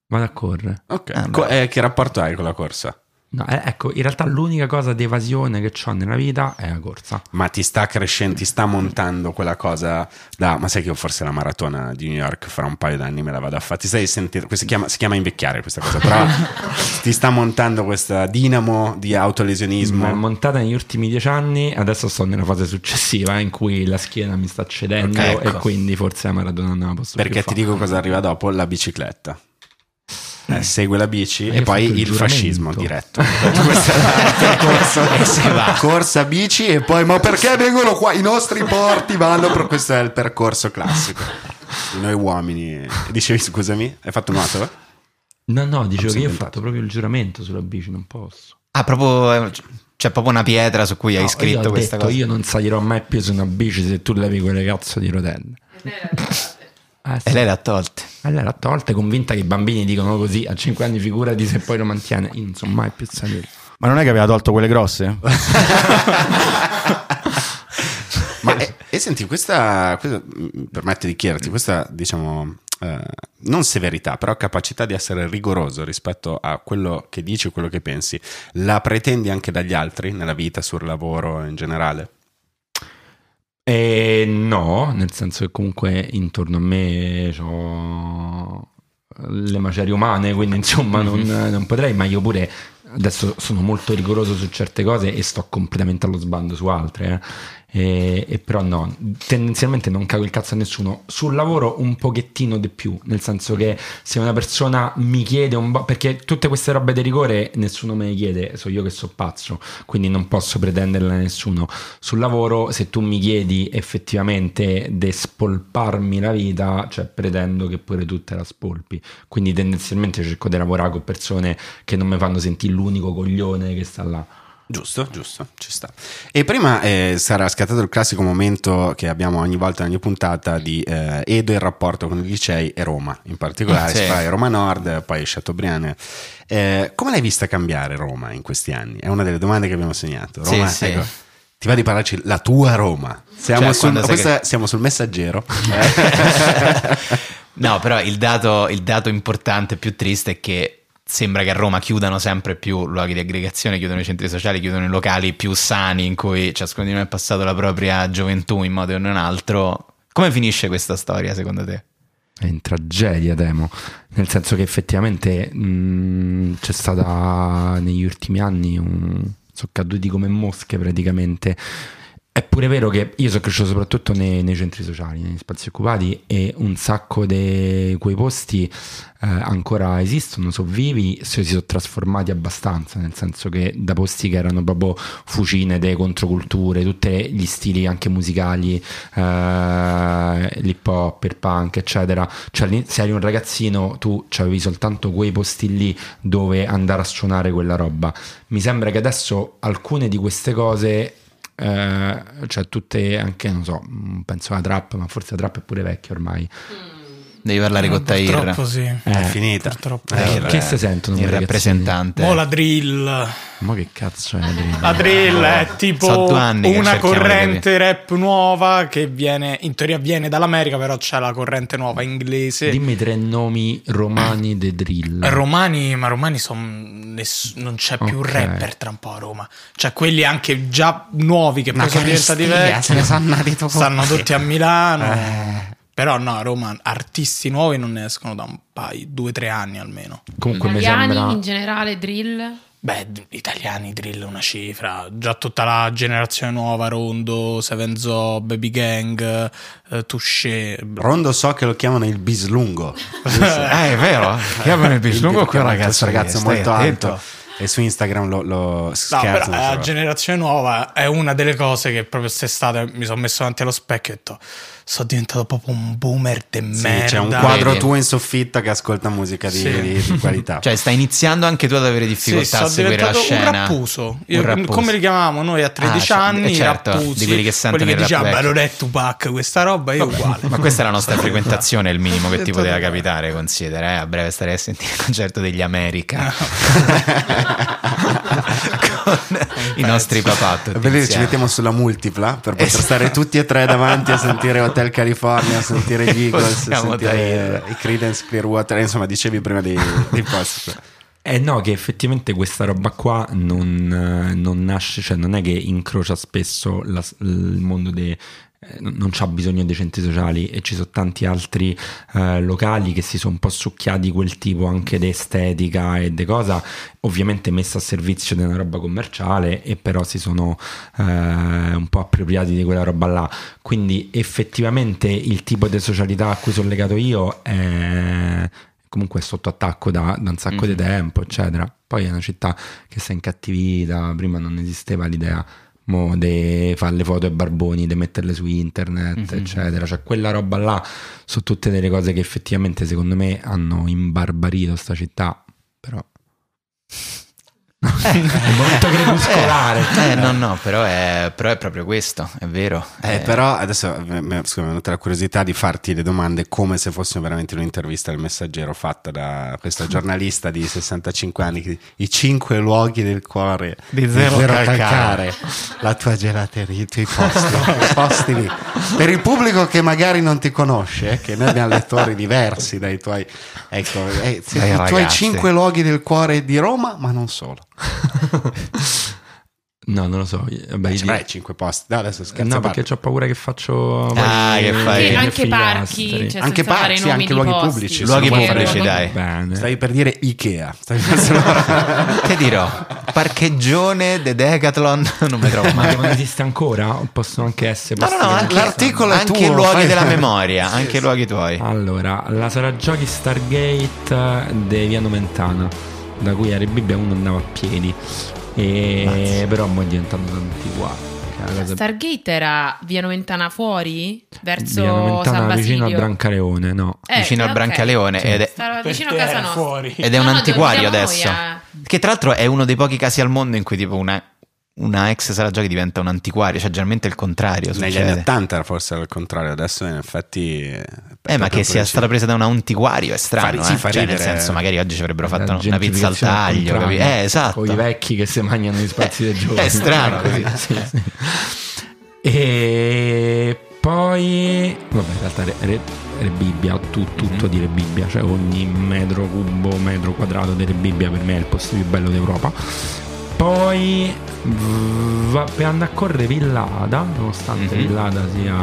A: Vado a correre.
C: Ok.
B: Ah,
C: Co- eh, che rapporto hai con la corsa?
A: No, eh, ecco, in realtà l'unica cosa di evasione che ho nella vita è la corsa.
C: Ma ti sta crescendo, ti sta montando quella cosa da... Ma sai che io forse la maratona di New York fra un paio d'anni me la vado a fare. Ti stai sentendo... Si chiama, si chiama invecchiare questa cosa, però ti sta montando questa dinamo di
A: Ma è
C: autolesionismo.
A: montata negli ultimi dieci anni, adesso sto nella fase successiva in cui la schiena mi sta cedendo
B: Ok, ecco.
A: e quindi forse la maratona non la posso
C: Perché ti
A: fare.
C: dico cosa arriva dopo? La bicicletta. Eh, segue la bici e poi
A: il
C: il fascismo diretto.
B: E va.
C: Corsa bici e poi ma perché vengono qua? I nostri porti vanno per questo è il percorso classico di noi uomini. Dicevi scusami, hai fatto nuoto?
A: No, no, dicevo che io ho fatto proprio il giuramento sulla bici, non posso.
B: Ah, proprio c'è proprio una pietra su cui hai
A: No,
B: scritto
A: io ho
B: questa
A: detto,
B: cosa.
A: Io non salirò mai più su una bici se tu levi quelle cazzo di rotelle. Ah, sì.
B: E lei l'ha tolte.
A: E lei l'ha tolta, è convinta che i bambini dicono così a 5 anni, figurati se poi lo mantiene. Io non so mai più salire.
E: Ma non è che aveva tolto quelle grosse?
C: Ma e, e senti, questa, questa mi permette di chiederti, questa diciamo eh, non severità, però capacità di essere rigoroso rispetto a quello che dici, quello che pensi, la pretendi anche dagli altri nella vita, sul lavoro in generale?
A: E no, nel senso che comunque intorno a me ho le macerie umane, quindi insomma non, non potrei, ma io pure adesso sono molto rigoroso su certe cose e sto completamente allo sbando su altre. eh. E, e però no, tendenzialmente non cago il cazzo a nessuno. Sul lavoro un pochettino di più, nel senso che se una persona mi chiede un po', perché tutte queste robe di rigore nessuno me le chiede, so io che so pazzo, quindi non posso pretenderle a nessuno. Sul lavoro, se tu mi chiedi effettivamente di spolparmi la vita, cioè pretendo che pure tu te la spolpi. Quindi tendenzialmente cerco di lavorare con persone che non mi fanno sentire l'unico coglione che sta là.
C: Giusto, giusto, ci sta. E prima eh, sarà scattato il classico momento che abbiamo ogni volta in ogni puntata di eh, Edo e il rapporto con i licei e Roma, in particolare
B: Sì.
C: Roma Nord, poi Chateaubriand. Eh, come l'hai vista cambiare Roma in questi anni? È una delle domande che abbiamo segnato. Roma,
B: sì.
C: ecco, ti va di parlarci la tua Roma? Siamo,
B: Cioè,
C: sul, questa- siamo sul messaggero.
B: No, però il dato, il dato importante più triste è che sembra che a Roma chiudano sempre più luoghi di aggregazione, chiudono i centri sociali, chiudono i locali più sani in cui ciascuno di noi ha passato la propria gioventù in modo o in un altro. Come finisce questa storia secondo te?
A: È in tragedia, temo. Nel senso che effettivamente mh, c'è stata negli ultimi anni un... sono caduti come mosche praticamente. È pure vero che io sono cresciuto soprattutto nei, nei centri sociali, negli spazi occupati e un sacco di quei posti eh, ancora esistono, sono vivi, si sono trasformati abbastanza, nel senso che da posti che erano proprio fucine delle controculture, tutti gli stili anche musicali, eh, l'hip hop, il punk, eccetera. Cioè, se eri un ragazzino, tu avevi soltanto quei posti lì dove andare a suonare quella roba. Mi sembra che adesso alcune di queste cose eh, cioè tutte anche non so mh, penso alla trap ma forse la trap è pure vecchia ormai
B: Devi parlare con Tahir.
D: Purtroppo sì.
C: È finita.
D: Purtroppo.
C: Eh,
A: che si sentono
B: Il rappresentante.
D: Mo la drill.
A: Ma che cazzo è la drill?
D: La drill è
B: So
D: tipo
B: che
D: una corrente rap nuova che viene, in teoria viene dall'America, però c'è la corrente nuova inglese.
A: Dimmi tre nomi romani de drill.
D: Romani, ma romani son ness- non c'è più
A: Ok.
D: rapper tra un po' a Roma. Cioè quelli anche già nuovi che poi sono diventati vecchi.
C: se ne sono.
D: Stanno tutti a Milano.
C: Eh.
D: Però no, a Roma artisti nuovi non ne escono da un paio, due o tre anni almeno.
A: Comunque mi
G: Italiani
A: sembra...
G: in generale, drill.
D: Beh, italiani drill è una cifra. Già tutta la generazione nuova, Rondo, Seven Zo, Baby Gang, eh, Touché.
C: Rondo so che lo chiamano il bislungo.
F: Eh, è vero? Chiamano il bislungo quel ragazzo.
C: ragazzo molto
F: attento.
C: alto. E su Instagram lo, lo
D: No,
C: scherzo.
D: però la generazione nuova è una delle cose che proprio quest'estate mi sono messo davanti allo specchio e ho detto sono diventato proprio un boomer de
C: Sì,
D: merda.
C: c'è un quadro tuo in soffitta che ascolta musica di,
D: Sì.
C: di- di qualità.
B: Cioè, stai iniziando anche tu ad avere
D: Sì,
B: difficoltà
D: sono
B: a seguire la
D: diventato un
B: scena.
D: rappuso. Io-
B: Un rappuso.
D: Come li chiamavamo noi a 13
B: Ah, sì,
D: anni?
B: eh, certo,
D: rappusi.
B: di quelli che sentono
D: quelli che
B: vecchio.
D: ma non è Tupac questa roba, io uguale.
B: Ma questa è la nostra frequentazione, è il minimo che ti poteva capitare, considera. Eh? A breve starei a sentire il concerto degli America con i nostri papà.
C: bellissimo, ci mettiamo sulla multipla per poter
B: Esatto.
C: stare tutti e tre davanti a sentire Hotel California, a sentire gli Eagles, a sentire
B: dare-
C: i Creedence Clearwater, insomma dicevi prima dei, dei post.
A: Eh no, che effettivamente questa roba qua non, eh, non nasce, cioè non è che incrocia spesso la- il mondo dei... eh, non c'ha bisogno dei centri sociali e ci sono tanti altri eh, locali che si sono un po' succhiati quel tipo anche di estetica e di cosa, ovviamente messa a servizio di una roba commerciale e però si sono eh, un po' appropriati di quella roba là. Quindi effettivamente il tipo di socialità a cui sono legato io è comunque è sotto attacco da, da un sacco di tempo, eccetera. Poi è una città che si è incattivita, prima non esisteva l'idea di fare le foto ai barboni, di metterle su internet, eccetera. Cioè quella roba là sono tutte delle cose che effettivamente secondo me hanno imbarbarito sta città, però... è molto crepuscolare.
B: Eh, no, no, però è, però è proprio questo, è vero.
C: Eh, però adesso eh, mi scusa, mi è venuta la curiosità di farti le domande come se fossimo veramente un'intervista al messaggero fatta da questa giornalista di 65 anni. che- I cinque luoghi del cuore
F: Di zero calcare.
C: la tua gelateria, i tuoi posti, i posti lì. Per il pubblico che magari non ti conosce, che noi abbiamo lettori diversi dai tuoi, ecco, eh,
F: Dai
C: i tuoi cinque luoghi del cuore di Roma, ma non solo.
A: No, non lo so.
C: Beh,
A: io
C: ci
A: dico-
C: avrai cinque posti. No, adesso scherzo.
A: no perché ho paura che faccio...
B: Ah, che fai?
G: Sì,
B: Che
G: anche parchi, cioè
C: Anche parchi, anche luoghi
G: posti.
C: pubblici,
B: Luoghi pubblici, dai.
A: Bene.
C: Stavi per dire Ikea. Stavi per-
B: Che dirò? Parcheggione, The Decathlon, non mi trovo
A: Ma
B: mai.
A: non esiste ancora? O possono anche essere
B: No, no, no,
A: che
B: anche,
C: l'articolo è
B: anche
C: tuo,
B: i luoghi
C: fai-
B: della memoria, anche i luoghi tuoi.
A: Allora, la sala giochi Stargate di Via Nomentana, da cui a Bibbia uno andava a piedi, e però mo è diventato tanti qua. Che è la cosa-
G: Stargate era via Noventana fuori? Verso
A: Via
G: San
A: Nomentana
G: Basilio?
A: vicino a Brancaleone, no.
G: Eh,
B: vicino al
G: ok.
B: Brancaleone ed è-
G: Stava vicino a casa
D: era
G: nostra.
D: fuori.
B: Ed è
G: No,
B: un
G: no,
B: antiquario adesso.
G: noi,
B: Che tra l'altro è uno dei pochi casi al mondo in cui tipo una, una ex sala giochi diventa un antiquario, cioè generalmente il contrario.
C: Negli
B: succede.
C: anni 80 era forse al contrario, adesso in effetti...
B: Eh, ma che sia stata presa da un antiquario è strano,
C: Fa- sì,
B: eh?
C: fa
B: Cioè, nel senso, magari oggi ci avrebbero fatto una pizza al taglio, capi? Eh, esatto.
A: Con i vecchi che si mangiano gli spazi dei giorni.
B: È strano così.
A: Sì, sì. E poi, vabbè, in realtà Re, Re- Re Bibbia, tu- tutto di Re Bibbia, cioè ogni metro cubo, metro quadrato di Re Bibbia per me è il posto più bello d'Europa. Poi va per andare a correre Villada, nonostante
B: Mhm.
A: Villada sia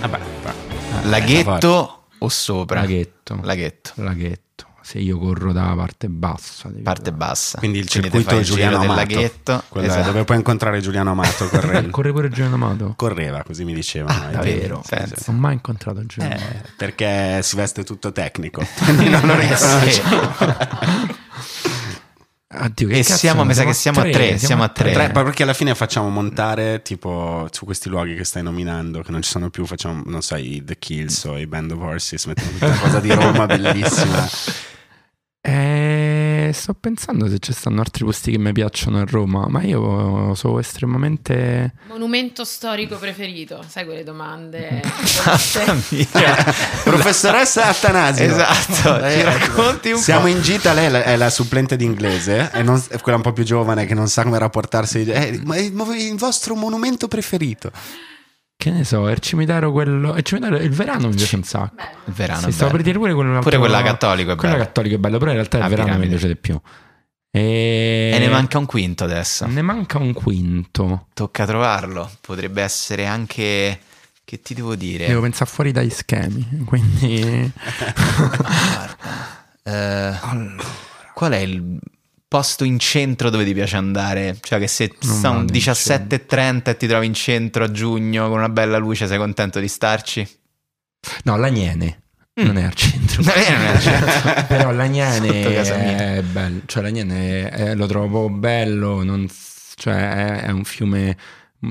C: Vabbè,
B: Laghetto o sopra?
A: laghetto.
B: Laghetto.
A: Laghetto. Se io corro da parte bassa,
B: Parte
A: Villada.
B: bassa.
C: Quindi il circuito
B: il
C: Giuliano Amato.
B: laghetto.
C: Quello è
B: esatto.
C: dove puoi incontrare Giuliano Amato
A: Eh,
C: correndo.
A: corre pure Giuliano Amato.
C: Correva, così mi dicevano.
A: davvero?
C: tempi. Sì,
B: Pensa.
C: sì.
A: Non ho mai incontrato Giuliano Amato.
C: Eh, perché si veste tutto tecnico. Non lo
B: Eh,
C: riconosci.
B: sì.
A: Addio, che
B: E
A: cazzo
B: siamo, mi sa che siamo a tre, siamo a tre.
C: Tre, perché alla fine facciamo montare tipo su questi luoghi che stai nominando, che non ci sono più, facciamo, non so, i The Kills o i Band of Horses, mettiamo tutta una cosa di Roma bellissima.
A: Eh, sto pensando se ci stanno altri posti che mi piacciono a Roma, ma io sono estremamente...
G: Monumento storico preferito, sai quelle domande?
C: Professoressa Attanasio.
B: Esatto,
C: Eh,
B: ci racconti un
C: Siamo
B: po'.
C: in gita, lei è la, è la supplente di inglese, e non- è quella un po' più giovane che non sa come rapportarsi. Eh, ma il, il vostro monumento preferito?
A: Che ne so, il cimitero quello... Il cimitero, il verano mi piace un sacco.
B: Il verano.
A: Sì, stavo per dire pure quello
B: Pure quella cattolico è
A: Quella
B: bello.
A: cattolico è bello, però in realtà il
B: Ah,
A: verano mi piace di più. E...
B: E ne manca un quinto adesso.
A: Ne manca un quinto.
B: Tocca trovarlo. Potrebbe essere anche. Che ti devo dire?
A: Devo pensare fuori dagli schemi, quindi...
B: Eh, Qual è il posto in centro dove ti piace andare? Cioè, che se
A: Non
B: sono
A: vado in
B: 17.30 e ti trovi in centro a giugno con una bella luce, sei contento di starci?
A: No, l'Agnene. Non è al centro.
B: Non è- al centro.
A: Però l'Agnene è bello. Cioè l'Agnene è- lo trovo bello. non cioè è, è un fiume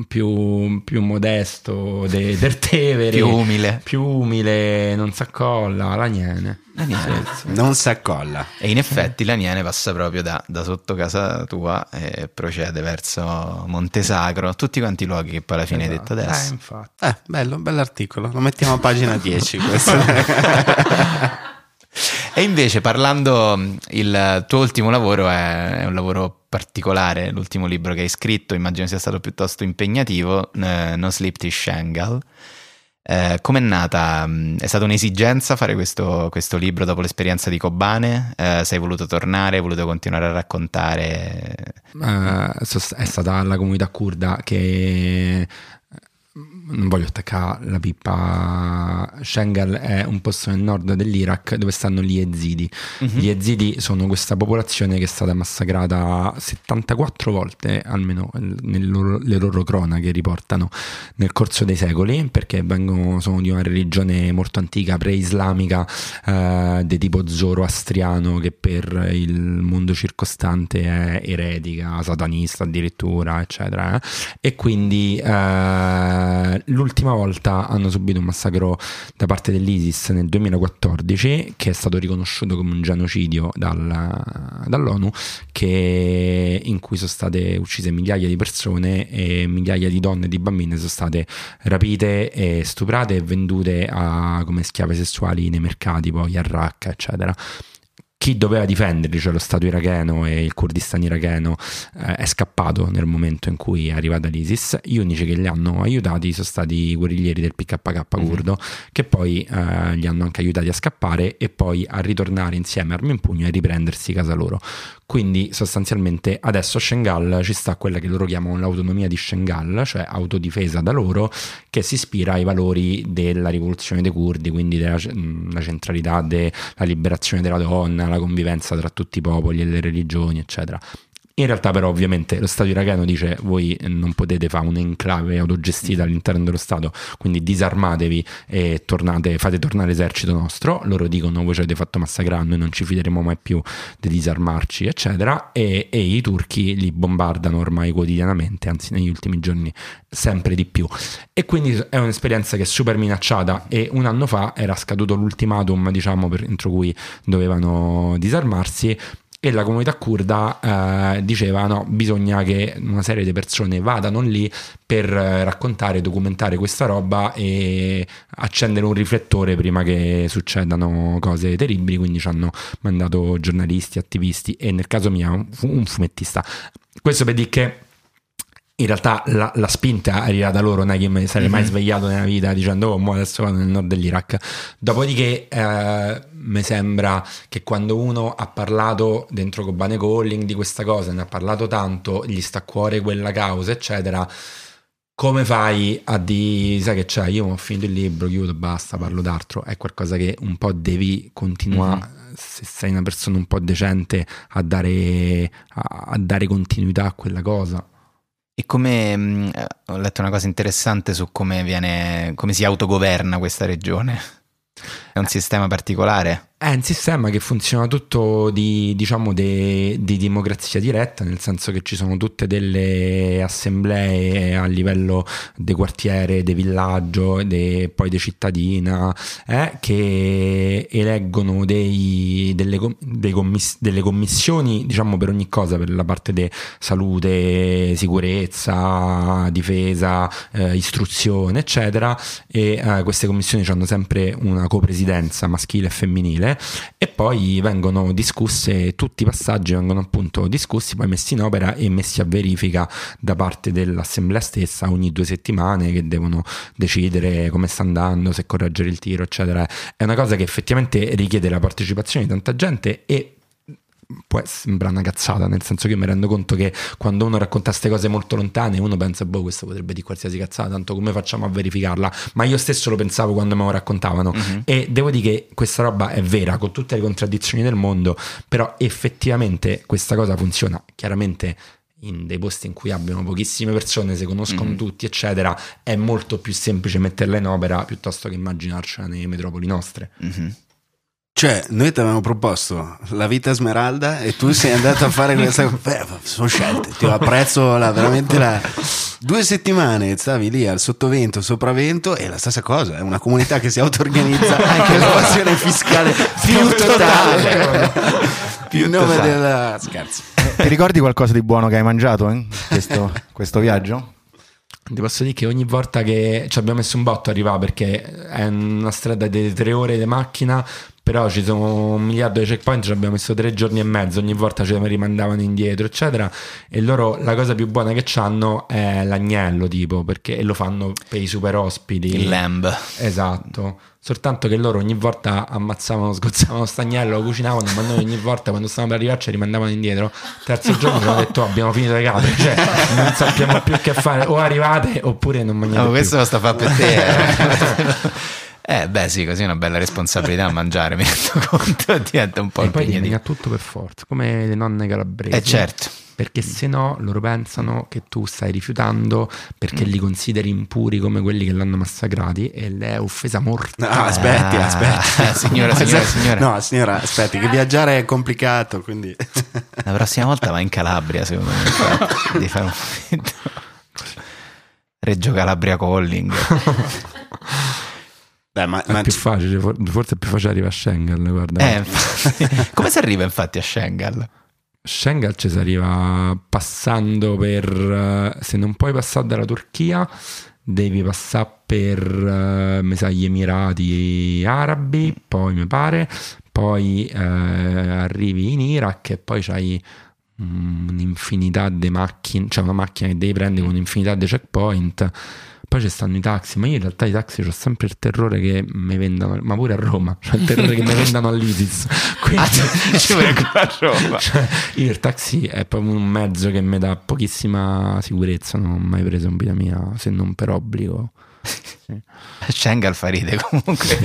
A: più, più modesto de- del Tevere.
B: Più umile.
A: Più umile, non si accolla. L'Agnene.
B: L'Aniene.
C: Non si accolla.
B: E in effetti l'Aniene passa proprio da, da sotto casa tua e procede verso Montesacro, tutti quanti i luoghi che poi alla fine hai detto
A: Eh,
B: adesso.
A: infatti.
C: Eh, bello, bell'articolo. Lo mettiamo a pagina 10. questo.
B: E invece parlando, il tuo ultimo lavoro è, è un lavoro particolare, l'ultimo libro che hai scritto, immagino sia stato piuttosto impegnativo, eh, No Sleep to Shanghai. Eh, com'è nata? mh, È stata un'esigenza fare questo, questo libro dopo l'esperienza di Kobane? Eh, sei voluto tornare, hai voluto continuare a raccontare?
A: Eh, è stata la comunità kurda che non voglio attaccare la pippa Shengal è un posto nel nord dell'Iraq dove stanno gli Yazidi gli Yazidi sono questa popolazione che è stata massacrata 74 volte almeno loro, le loro cronache riportano nel corso dei secoli perché vengono, sono di una religione molto antica pre-islamica eh, di tipo zoroastriano che per il mondo circostante è eretica, satanista addirittura, eccetera. eh. E quindi eh, l'ultima volta hanno subito un massacro da parte dell'ISIS nel 2014 che è stato riconosciuto come un genocidio dal- dall'ONU che- in cui sono state uccise migliaia di persone e migliaia di donne e di bambine sono state rapite e stuprate e vendute a- come schiave sessuali nei mercati, poi a Raqqa, eccetera. Chi doveva difenderli, cioè lo Stato iracheno e il Kurdistan iracheno, eh, è scappato nel momento in cui è arrivata l'ISIS. Gli unici che li hanno aiutati sono stati i guerriglieri del PKK kurdo, che poi eh, li hanno anche aiutati a scappare e poi a ritornare insieme armi in pugno e riprendersi casa loro. Quindi sostanzialmente adesso a Shengal ci sta quella che loro chiamano l'autonomia di Shengal, cioè autodifesa da loro, che si ispira ai valori della rivoluzione dei curdi, quindi della la centralità della liberazione della donna, la convivenza tra tutti i popoli e le religioni, eccetera. In realtà però ovviamente lo Stato iracheno dice voi non potete fare un'enclave autogestita all'interno dello Stato, quindi disarmatevi e tornate, fate tornare l'esercito nostro, loro dicono voi ci avete fatto massacrare, noi non ci fideremo mai più di disarmarci, eccetera, e, e i turchi li bombardano ormai quotidianamente, anzi negli ultimi giorni sempre di più. E quindi è un'esperienza che è super minacciata e un anno fa era scaduto l'ultimatum, diciamo, per, entro cui dovevano disarmarsi e la comunità kurda eh, diceva no, bisogna che una serie di persone vadano lì per eh, raccontare, documentare questa roba e accendere un riflettore prima che succedano cose terribili, quindi ci hanno mandato giornalisti, attivisti e nel caso mio un, fu- un fumettista. Questo per dire che in realtà la, la spinta arriva da loro, non è che mi sarei mai svegliato nella vita dicendo oh, mo adesso vado nel nord dell'Iraq. Dopodiché eh, mi sembra che quando uno ha parlato dentro Kobane Calling di questa cosa, ne ha parlato tanto, gli sta a cuore quella causa, eccetera. Come fai a dire, sai che c'è, io ho finito il libro, chiudo, basta, parlo d'altro, è qualcosa che un po' devi continuare, se sei una persona un po' decente, a dare, a, a dare continuità a quella cosa.
B: E come mh, eh, ho letto una cosa interessante su come viene, come si autogoverna questa regione. È un sistema particolare.
A: È un sistema che funziona tutto di, diciamo, de- di democrazia diretta, nel senso che ci sono tutte delle assemblee a livello di quartiere, di villaggio, de- poi di cittadina, eh, che eleggono dei- delle, dei commiss- delle commissioni, diciamo, per ogni cosa, per la parte di salute, sicurezza, difesa, eh, istruzione, eccetera. E eh, queste commissioni hanno sempre una copresidenza maschile e femminile e poi vengono discusse, tutti i passaggi vengono appunto discussi, poi messi in opera e messi a verifica da parte dell'assemblea stessa ogni due settimane che devono decidere come sta andando, se correggere il tiro, eccetera. È una cosa che effettivamente richiede la partecipazione di tanta gente e può sembrare una cazzata, nel senso che io mi rendo conto che quando uno racconta queste cose molto lontane, uno pensa, boh, questo potrebbe dire qualsiasi cazzata, tanto come facciamo a verificarla? Ma io stesso lo pensavo quando me lo raccontavano. E devo dire che questa roba è vera, con tutte le contraddizioni del mondo, però effettivamente questa cosa funziona chiaramente. In dei posti in cui abbiano pochissime persone, si conoscono tutti, eccetera, è molto più semplice metterla in opera piuttosto che immaginarcela nelle metropoli nostre.
C: Cioè, noi ti avevamo proposto la vita smeralda e tu sei andato a fare questa. Beh, sono scelte, ti apprezzo la- veramente la. Due settimane stavi lì al sottovento, sopravvento e la stessa cosa, è una comunità che si auto-organizza anche l'evasione fiscale più totale. Più nome della. Scherzo.
E: Ti ricordi qualcosa di buono che hai mangiato in questo, questo viaggio?
A: Ti posso dire che ogni volta che ci abbiamo messo un botto arriva perché è una strada di tre ore di macchina, però ci sono un miliardo di checkpoint, ci abbiamo messo tre giorni e mezzo, ogni volta ci rimandavano indietro, eccetera. E loro la cosa più buona che hanno è l'agnello, tipo, perché e lo fanno per i super ospiti.
B: Il lamb.
A: Esatto. Soltanto che loro ogni volta ammazzavano, sgozzavano stagnello, lo cucinavano, ma noi ogni volta quando stavamo per arrivarci rimandavano indietro. Terzo giorno ci hanno detto "Oh, abbiamo finito le capre, cioè non sappiamo più che fare, o arrivate oppure non mangiate
B: No,
A: più.
B: questo lo sta a fare per te. Eh. Eh, beh, sì, così è una bella responsabilità a mangiare, mi rendo conto, diventa un po'
A: E poi devi
B: impegnativo.
A: a tutto per forza, come le nonne calabresi.
B: Eh, certo.
A: Perché se no loro pensano che tu stai rifiutando perché li consideri impuri come quelli che l'hanno massacrati e è offesa
C: No,
A: mortale.
C: aspetti,
B: Ah,
C: aspetti.
B: signora, signora, signora.
C: No, signora, aspetti, che viaggiare è complicato, quindi.
B: La prossima volta va in Calabria, secondo me. Devi fare un momento. Reggio Calabria Calling.
C: Beh, ma,
A: È
C: ma
A: più facile, for- forse è più facile arrivare a Schengen, guarda.
B: Eh, come si arriva infatti a Schengen?
A: Schengen ci si arriva passando per... eh, Se non puoi passare dalla Turchia, devi passare per, eh, mi sa, gli Emirati Arabi, poi mi pare, poi eh, arrivi in Iraq e poi c'hai mm, un'infinità di macchine, cioè una macchina che devi prendere con un'infinità di checkpoint. Poi ci stanno i taxi, ma io in realtà i taxi ho sempre il terrore che mi vendano, ma pure a Roma, cioè il terrore che mi vendano all'ISIS. Quindi,
B: Ci vuole qua a Roma.
A: cioè, io il taxi è proprio un mezzo che mi dà pochissima sicurezza, non ho mai preso in vita mia se non per obbligo.
B: A Schengen fa ride comunque.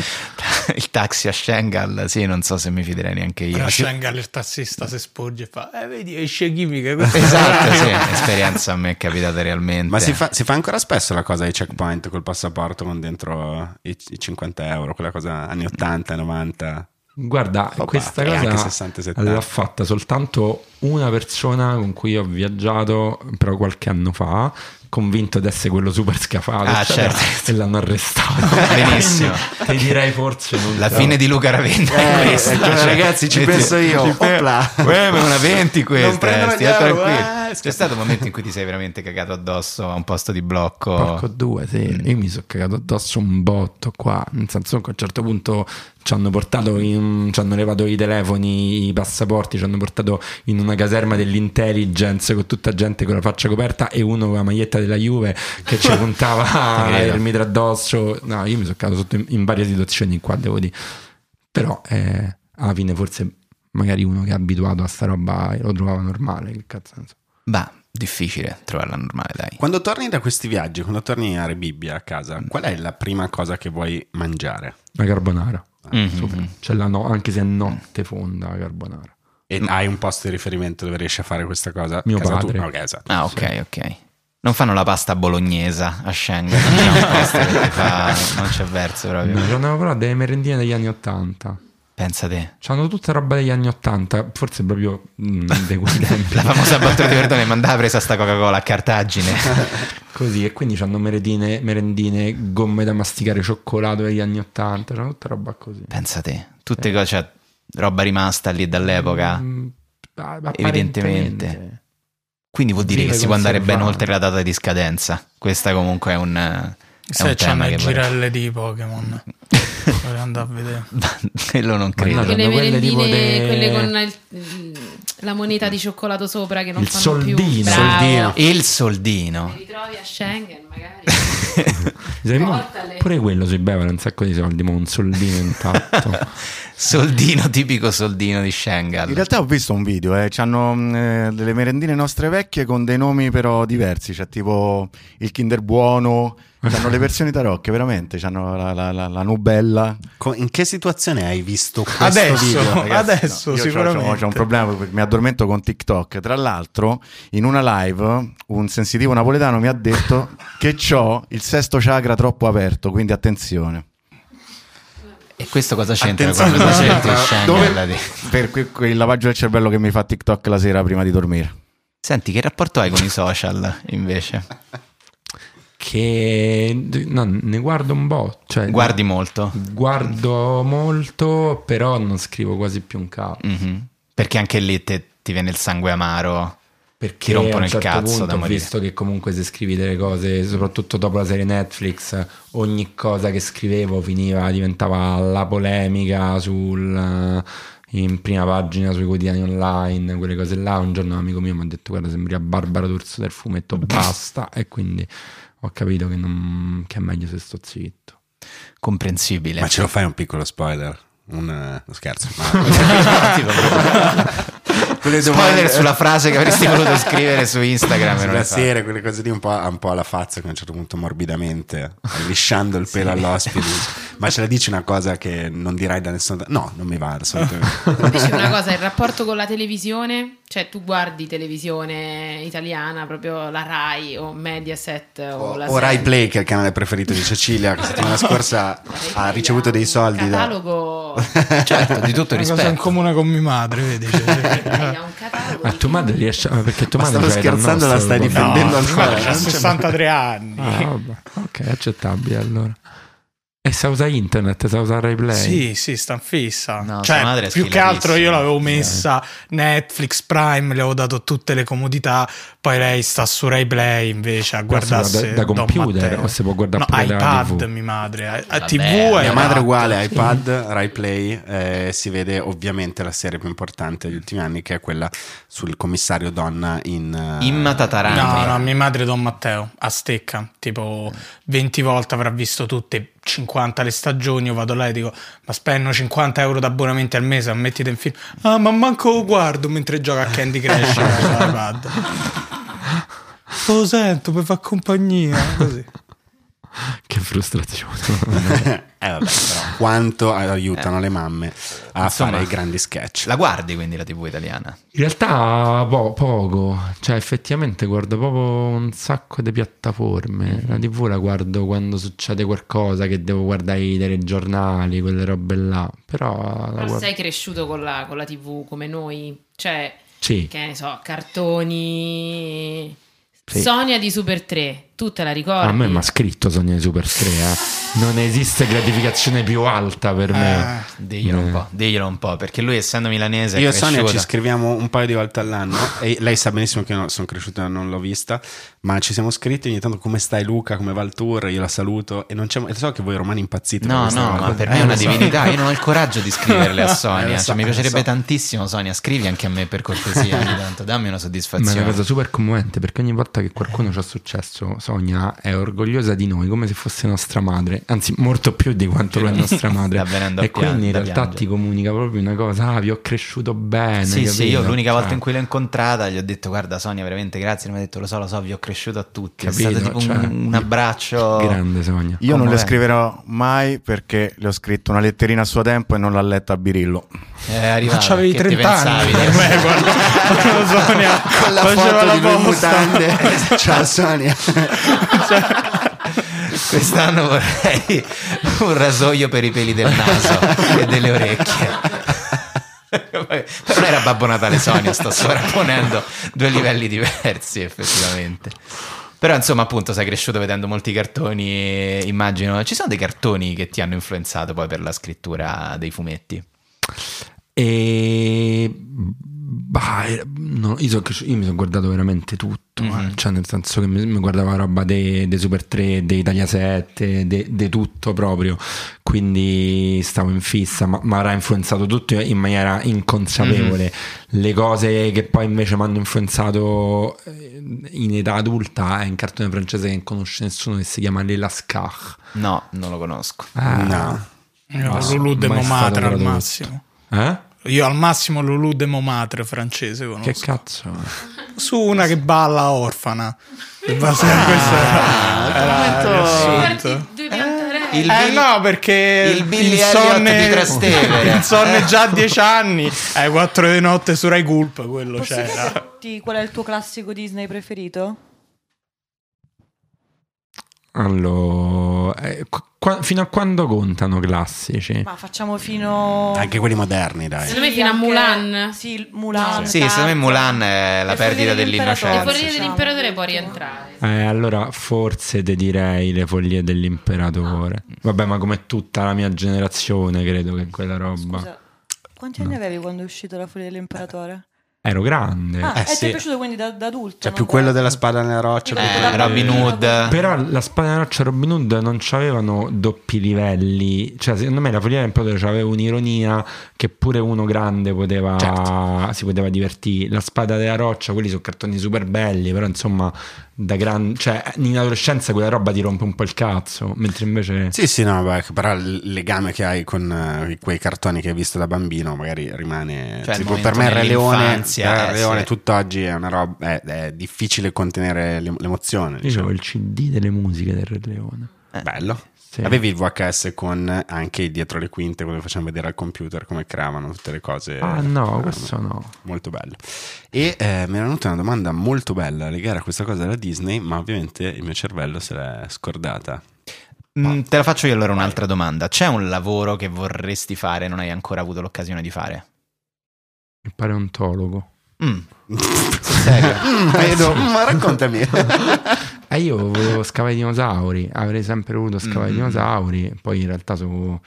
B: Il taxi a Schengen, sì, non so se mi fiderei neanche io.
D: A
B: Sì.
D: Schengen il tassista si sporge e fa, eh vedi, esce chimica.
B: Esatto, sì, esperienza a me è capitata realmente.
C: Ma si fa, si fa ancora spesso la cosa dei checkpoint col passaporto con dentro i, i 50 euro, quella cosa anni 80, 90.
A: Guarda,
C: Papà,
A: questa cosa
C: 60, 70.
A: l'ha fatta soltanto una persona con cui ho viaggiato però qualche anno fa, convinto di essere quello super scafato,
B: Ah,
A: eccetera,
B: certo.
A: e l'hanno arrestato.
B: Benissimo.
A: Ti direi forse non
B: La
A: so.
B: fine di Luca Ravenna è
C: Eh,
B: questa.
C: ecco,
B: cioè,
C: ragazzi, ci
B: metti-
C: penso io.
B: ci pe-
C: Opla.
B: Uè, ma una 20
C: Non
B: questa, eh, stia tranquillo.
C: eh,
B: C'è stato un momento in cui ti sei veramente cagato addosso a un posto di blocco.
A: Porco due, sì. Io mi sono cagato addosso un botto qua. Nel senso che a un certo punto ci hanno portato in, ci hanno levato i telefoni, i passaporti, ci hanno portato in una caserma dell'intelligence con tutta gente con la faccia coperta e uno con la maglietta della Juve che ci puntava il mitra addosso. No, io mi sono cagato sotto in, in varie situazioni qua, devo dire. Però eh, alla fine forse magari uno che è abituato a sta roba lo trovava normale. Che cazzo ne so.
B: Bah, difficile trovarla normale, dai.
C: Quando torni da questi viaggi, quando torni a Rebibbia a casa, qual è la prima cosa che vuoi mangiare?
A: La carbonara.
B: Mhm.
A: Super. C'è la no- anche se è notte fonda la carbonara.
C: E hai un posto di riferimento dove riesci a fare questa cosa?
A: Mio
C: Casa
A: padre.
C: tua? Ok, esatto.
B: Ah, ok, ok. Non fanno la pasta bolognesa a Schengen, che ti fa- non c'è verso proprio.
A: No, però delle merendine degli anni Ottanta.
B: Pensa te.
A: C'hanno tutta roba degli anni 80, forse proprio mm, di quei tempi.
B: La famosa battuta di Verdone, mandava presa sta Coca-Cola a Cartagine.
A: Così, e quindi hanno merendine, merendine, gomme da masticare, cioccolato degli anni 80, c'hanno tutta roba così.
B: Pensa te. Tutte cose, cioè, roba rimasta lì dall'epoca.
A: Mm,
B: Evidentemente. Quindi vuol dire che si può andare ben oltre la data di scadenza. Questa comunque è un, è
D: Se c'hanno
B: vorrei-
D: girelle di Pokémon. Vorrei andare a vedere.
B: Quello non credo.
A: no,
G: Quelle
A: Hanno quelle tipo
G: merendine,
A: de-
G: quelle con il- la moneta di cioccolato sopra che non
A: Il
G: fanno più.
A: soldino.
G: Bravo.
C: Soldino.
B: Il soldino.
G: Li ritrovi a Schengen magari. Portale.
A: Pure quello si beve un sacco di soldi, ma un soldino intatto.
B: Soldino, tipico soldino di Schengen.
E: In realtà ho visto un video, eh, c'hanno mh, eh, delle merendine nostre vecchie con dei nomi però diversi, c'è tipo il Kinder Buono, c'hanno le versioni tarocche, veramente, c'hanno la, la, la, la Nubella.
C: Co- In che situazione hai visto questo
D: Adesso,
C: video?
E: Ragazzi,
D: adesso
E: no, c'ho-
D: sicuramente.
E: c'ho- c'ho un problema perché mi addormento con TikTok. Tra l'altro, in una live, un sensitivo napoletano mi ha detto che ho il sesto chakra troppo aperto, quindi attenzione.
B: E questo cosa c'entra
C: Attenzione, cosa c'entra?
E: Dove- per que- quel lavaggio del cervello che mi fa TikTok la sera prima di dormire.
B: Senti, che rapporto hai con i social invece?
A: che no, ne guardo un po'. Cioè,
B: Guardi molto?
A: Guardo molto, però non scrivo quasi più un cazzo.
B: Mhm. Perché anche lì te- ti viene il sangue amaro.
A: Perché
B: rompono
A: a un
B: il
A: certo
B: cazzo
A: punto
B: da
A: ho
B: morire.
A: visto che comunque se scrivi delle cose, soprattutto dopo la serie Netflix, ogni cosa che scrivevo finiva, diventava la polemica sul, in prima pagina sui quotidiani online, quelle cose là. Un giorno un amico mio mi ha detto guarda sembri a Barbara D'Urso del fumetto, basta. e quindi ho capito che, non- che è meglio se sto zitto.
B: Comprensibile.
C: Ma ce lo fai un piccolo spoiler? Un eh, no, scherzo. ma- Quelle
B: Spoiler
C: domande-
B: sulla frase che avresti voluto scrivere su Instagram.
C: sulla serie, quelle cose lì un po', un po' alla fazza, che a un certo punto morbidamente, lisciando il pelo all'ospite. Ma ce la dici una cosa che non dirai da nessuno? No, non mi va assolutamente.
G: Invece una cosa, il rapporto con la televisione, cioè tu guardi televisione italiana, proprio la Rai o Mediaset o, la
C: o Rai. Play, che è il canale preferito di Cecilia, che settimana scorsa ha ricevuto dei soldi da...
G: catalogo
B: Certo, di tutto
D: Una cosa in
B: rispetto.
D: comune con mia madre, vedi? Cioè,
G: ha un catalogo
A: Ma tua madre riesce a... Perché tua
C: Ma
A: madre
C: stavo
A: dal
C: scherzando, la stai difendendo
D: no,
C: ancora.
D: c'ha 63 anni.
A: Ah, vabbè. Ok, accettabile allora. E sa usare internet, sa usare RaiPlay?
D: Sì, sì, sta fissa.
B: No,
D: cioè,
B: è
D: più che altro io l'avevo messa Netflix, Prime, le avevo dato tutte le comodità. Poi lei sta su Rai Play invece a guardarsi
A: guarda da
D: Don
A: computer o si può guardare
D: no,
A: pure da
D: iPad,
A: TV?
D: mia madre. A, a TV
B: mia
C: madre è uguale, iPad, Rai Play, eh, si vede ovviamente la serie più importante degli ultimi anni che è quella sul commissario donna in... eh,
B: Imma Tatarani.
D: No, no, mia madre Don Matteo, a stecca, tipo 20 volte avrà visto tutte, 50 le stagioni, io vado là e dico, ma spendo 50 euro d'abbonamenti al mese, ammettite in film. Ah, ma manco lo guardo mentre gioca a Candy Crush sull'iPad. Lo sento per far compagnia, così.
A: Che frustrazione.
C: Eh vabbè, però quanto aiutano le mamme a
B: Insomma,
C: fare i grandi sketch.
B: La guardi quindi la TV italiana?
A: In realtà po- poco, cioè effettivamente guardo proprio un sacco di piattaforme. La TV la guardo quando succede qualcosa che devo guardare i telegiornali, quelle robe là. Però
G: Però
A: guardo...
G: sei cresciuto con la, con la TV come noi, cioè,
A: Sì,
G: che ne so, cartoni.
A: Sì.
G: Sonia di Super 3, tu te la ricordi?
A: a me mi ha scritto Sogno di Super 3. eh. Non esiste gratificazione più alta per me.
D: Eh,
B: Diglielo un
A: Eh.
B: po', diglielo un po', perché lui essendo milanese
C: Io e Sonia ci scriviamo un paio di volte all'anno e lei sa benissimo che io sono cresciuto e non l'ho vista, ma ci siamo scritti ogni tanto come stai Luca, come va il tour, io la saluto e non c'è e so che voi romani impazzite.
B: No, no, ma per
C: Eh,
B: me è una
C: so.
B: divinità. Io non ho il coraggio di scriverle a Sonia.
C: Eh, lo so,
B: cioè, mi piacerebbe
C: so.
B: tantissimo, Sonia. Scrivi anche a me per cortesia ogni tanto. Dammi una
A: Ma è
B: soddisfazione.
A: una cosa super commovente perché ogni volta che qualcuno ci ha successo, Sonia è orgogliosa di noi come se fosse nostra madre, anzi, molto più di quanto lo è nostra madre. E quindi in
B: pian-
A: realtà
B: piangere.
A: ti comunica proprio una cosa: ah, vi ho cresciuto bene.
B: Sì, sì,
A: capito?
B: io l'unica volta
A: Cioè,
B: in cui l'ho incontrata gli ho detto guarda Sonia veramente grazie, mi ha detto lo so, lo so, vi ho cresciuto a tutti,
A: Capito?
B: è stato tipo
A: Cioè,
B: un, un abbraccio
A: Grande Sonia.
E: Io non le scriverò mai perché le ho scritto una letterina a suo tempo e non l'ha letta a Birillo.
B: È arrivato,
D: Ma c'avevi
B: che ti
D: 30 anni
B: pensavi?
D: quando, quando Sonia
C: Con la
D: faceva
C: foto
D: la
C: di
D: posta.
C: mutande. Ciao Sonia.
B: Quest'anno vorrei un rasoio per i peli del naso e delle orecchie. Non era Babbo Natale Sonia, sto sovrapponendo due livelli diversi effettivamente. Però insomma appunto sei cresciuto vedendo molti cartoni, immagino. Ci sono dei cartoni che ti hanno influenzato poi per la scrittura dei fumetti?
A: E bah, eh, no, io, so io mi sono guardato veramente tutto,
B: Mhm.
A: eh. cioè nel senso che mi, mi guardavo la roba dei dei Super 3, dei Italia 7, di tutto proprio, quindi stavo in fissa, ma mi avrà influenzato tutto in maniera inconsapevole.
B: Mhm.
A: Le cose che poi invece mi hanno influenzato eh, in età adulta è un cartone francese che non conosce nessuno che si chiama Le Lascar.
B: No, non lo conosco.
A: Ah,
C: No.
A: Ma
D: Lulu de Montmartre al massimo.
A: Eh?
D: Io al massimo Lulu de Montmartre francese conosco.
A: Che cazzo?
D: Su una che balla orfana. Basta- questo era- era.
B: Il
D: Eh
B: Bill-
D: no, perché
B: il Billy Elliot di Trastevere.
D: il sonno è già a 10 anni, è 4 di notte su Rai Gulp, quello
H: Posso
D: c'era.
H: chiederti qual è il tuo classico Disney preferito?
A: Allora, eh, qu- qua- fino a quando contano classici?
H: Ma facciamo fino...
C: Anche quelli moderni, dai.
G: Secondo me fino a Mulan.
H: Sì, Mulan.
B: Sì, secondo me Mulan è la perdita
H: foglie
G: Le
B: dell'innocenza.
G: foglie
H: diciamo.
G: dell'imperatore può rientrare.
A: Eh, allora forse te direi le foglie dell'imperatore. Vabbè, ma come tutta la mia generazione, credo che quella roba.
H: Scusa, quanti anni avevi quando è uscito La Foglia dell'Imperatore?
A: Ero grande.
H: Ah,
C: Eh,
H: e ti
C: sì.
H: è piaciuto quindi da, da adulto?
C: Cioè, più
H: da-
C: quello della spada nella roccia. più
B: Eh, Robin Hood.
A: Però la spada nella roccia e Robin Hood non c'avevano doppi livelli. Cioè, secondo me la foglia dell'imperatore aveva un'ironia che pure uno grande poteva,
C: Certo.
A: si poteva divertire. La spada della roccia, quelli sono cartoni super belli, però insomma, da gran... cioè, in adolescenza quella roba ti rompe un po' il cazzo. Mentre invece.
C: Sì, sì, no, beh, però il legame che hai con eh, quei cartoni che hai visto da bambino magari rimane...
B: Cioè,
C: tipo, per me il Re Leone,
B: eh,
C: Leone
B: sì.
C: tutt'oggi è una roba... È, è difficile contenere l'em- l'emozione.
A: Io
C: diciamo.
A: avevo il CD delle musiche del Re Leone.
C: Bello.
A: Sì.
C: Avevi il VHS con anche dietro le quinte, come facevano vedere al computer come creavano tutte le cose.
A: Ah no,
C: Eh,
A: questo no.
C: Molto bello. E eh, mi era venuta una domanda molto bella legare a questa cosa della Disney, ma ovviamente il mio cervello se l'è scordata.
B: Mm, te la faccio io allora un'altra domanda. C'è un lavoro che vorresti fare e non hai ancora avuto l'occasione di fare?
A: Il paleontologo.
B: Mm. Serio?
C: Mm, vedo, ma raccontami.
A: Eh, io volevo scavare i dinosauri, avrei sempre voluto scavare i
B: Mm.
A: dinosauri, poi in realtà su-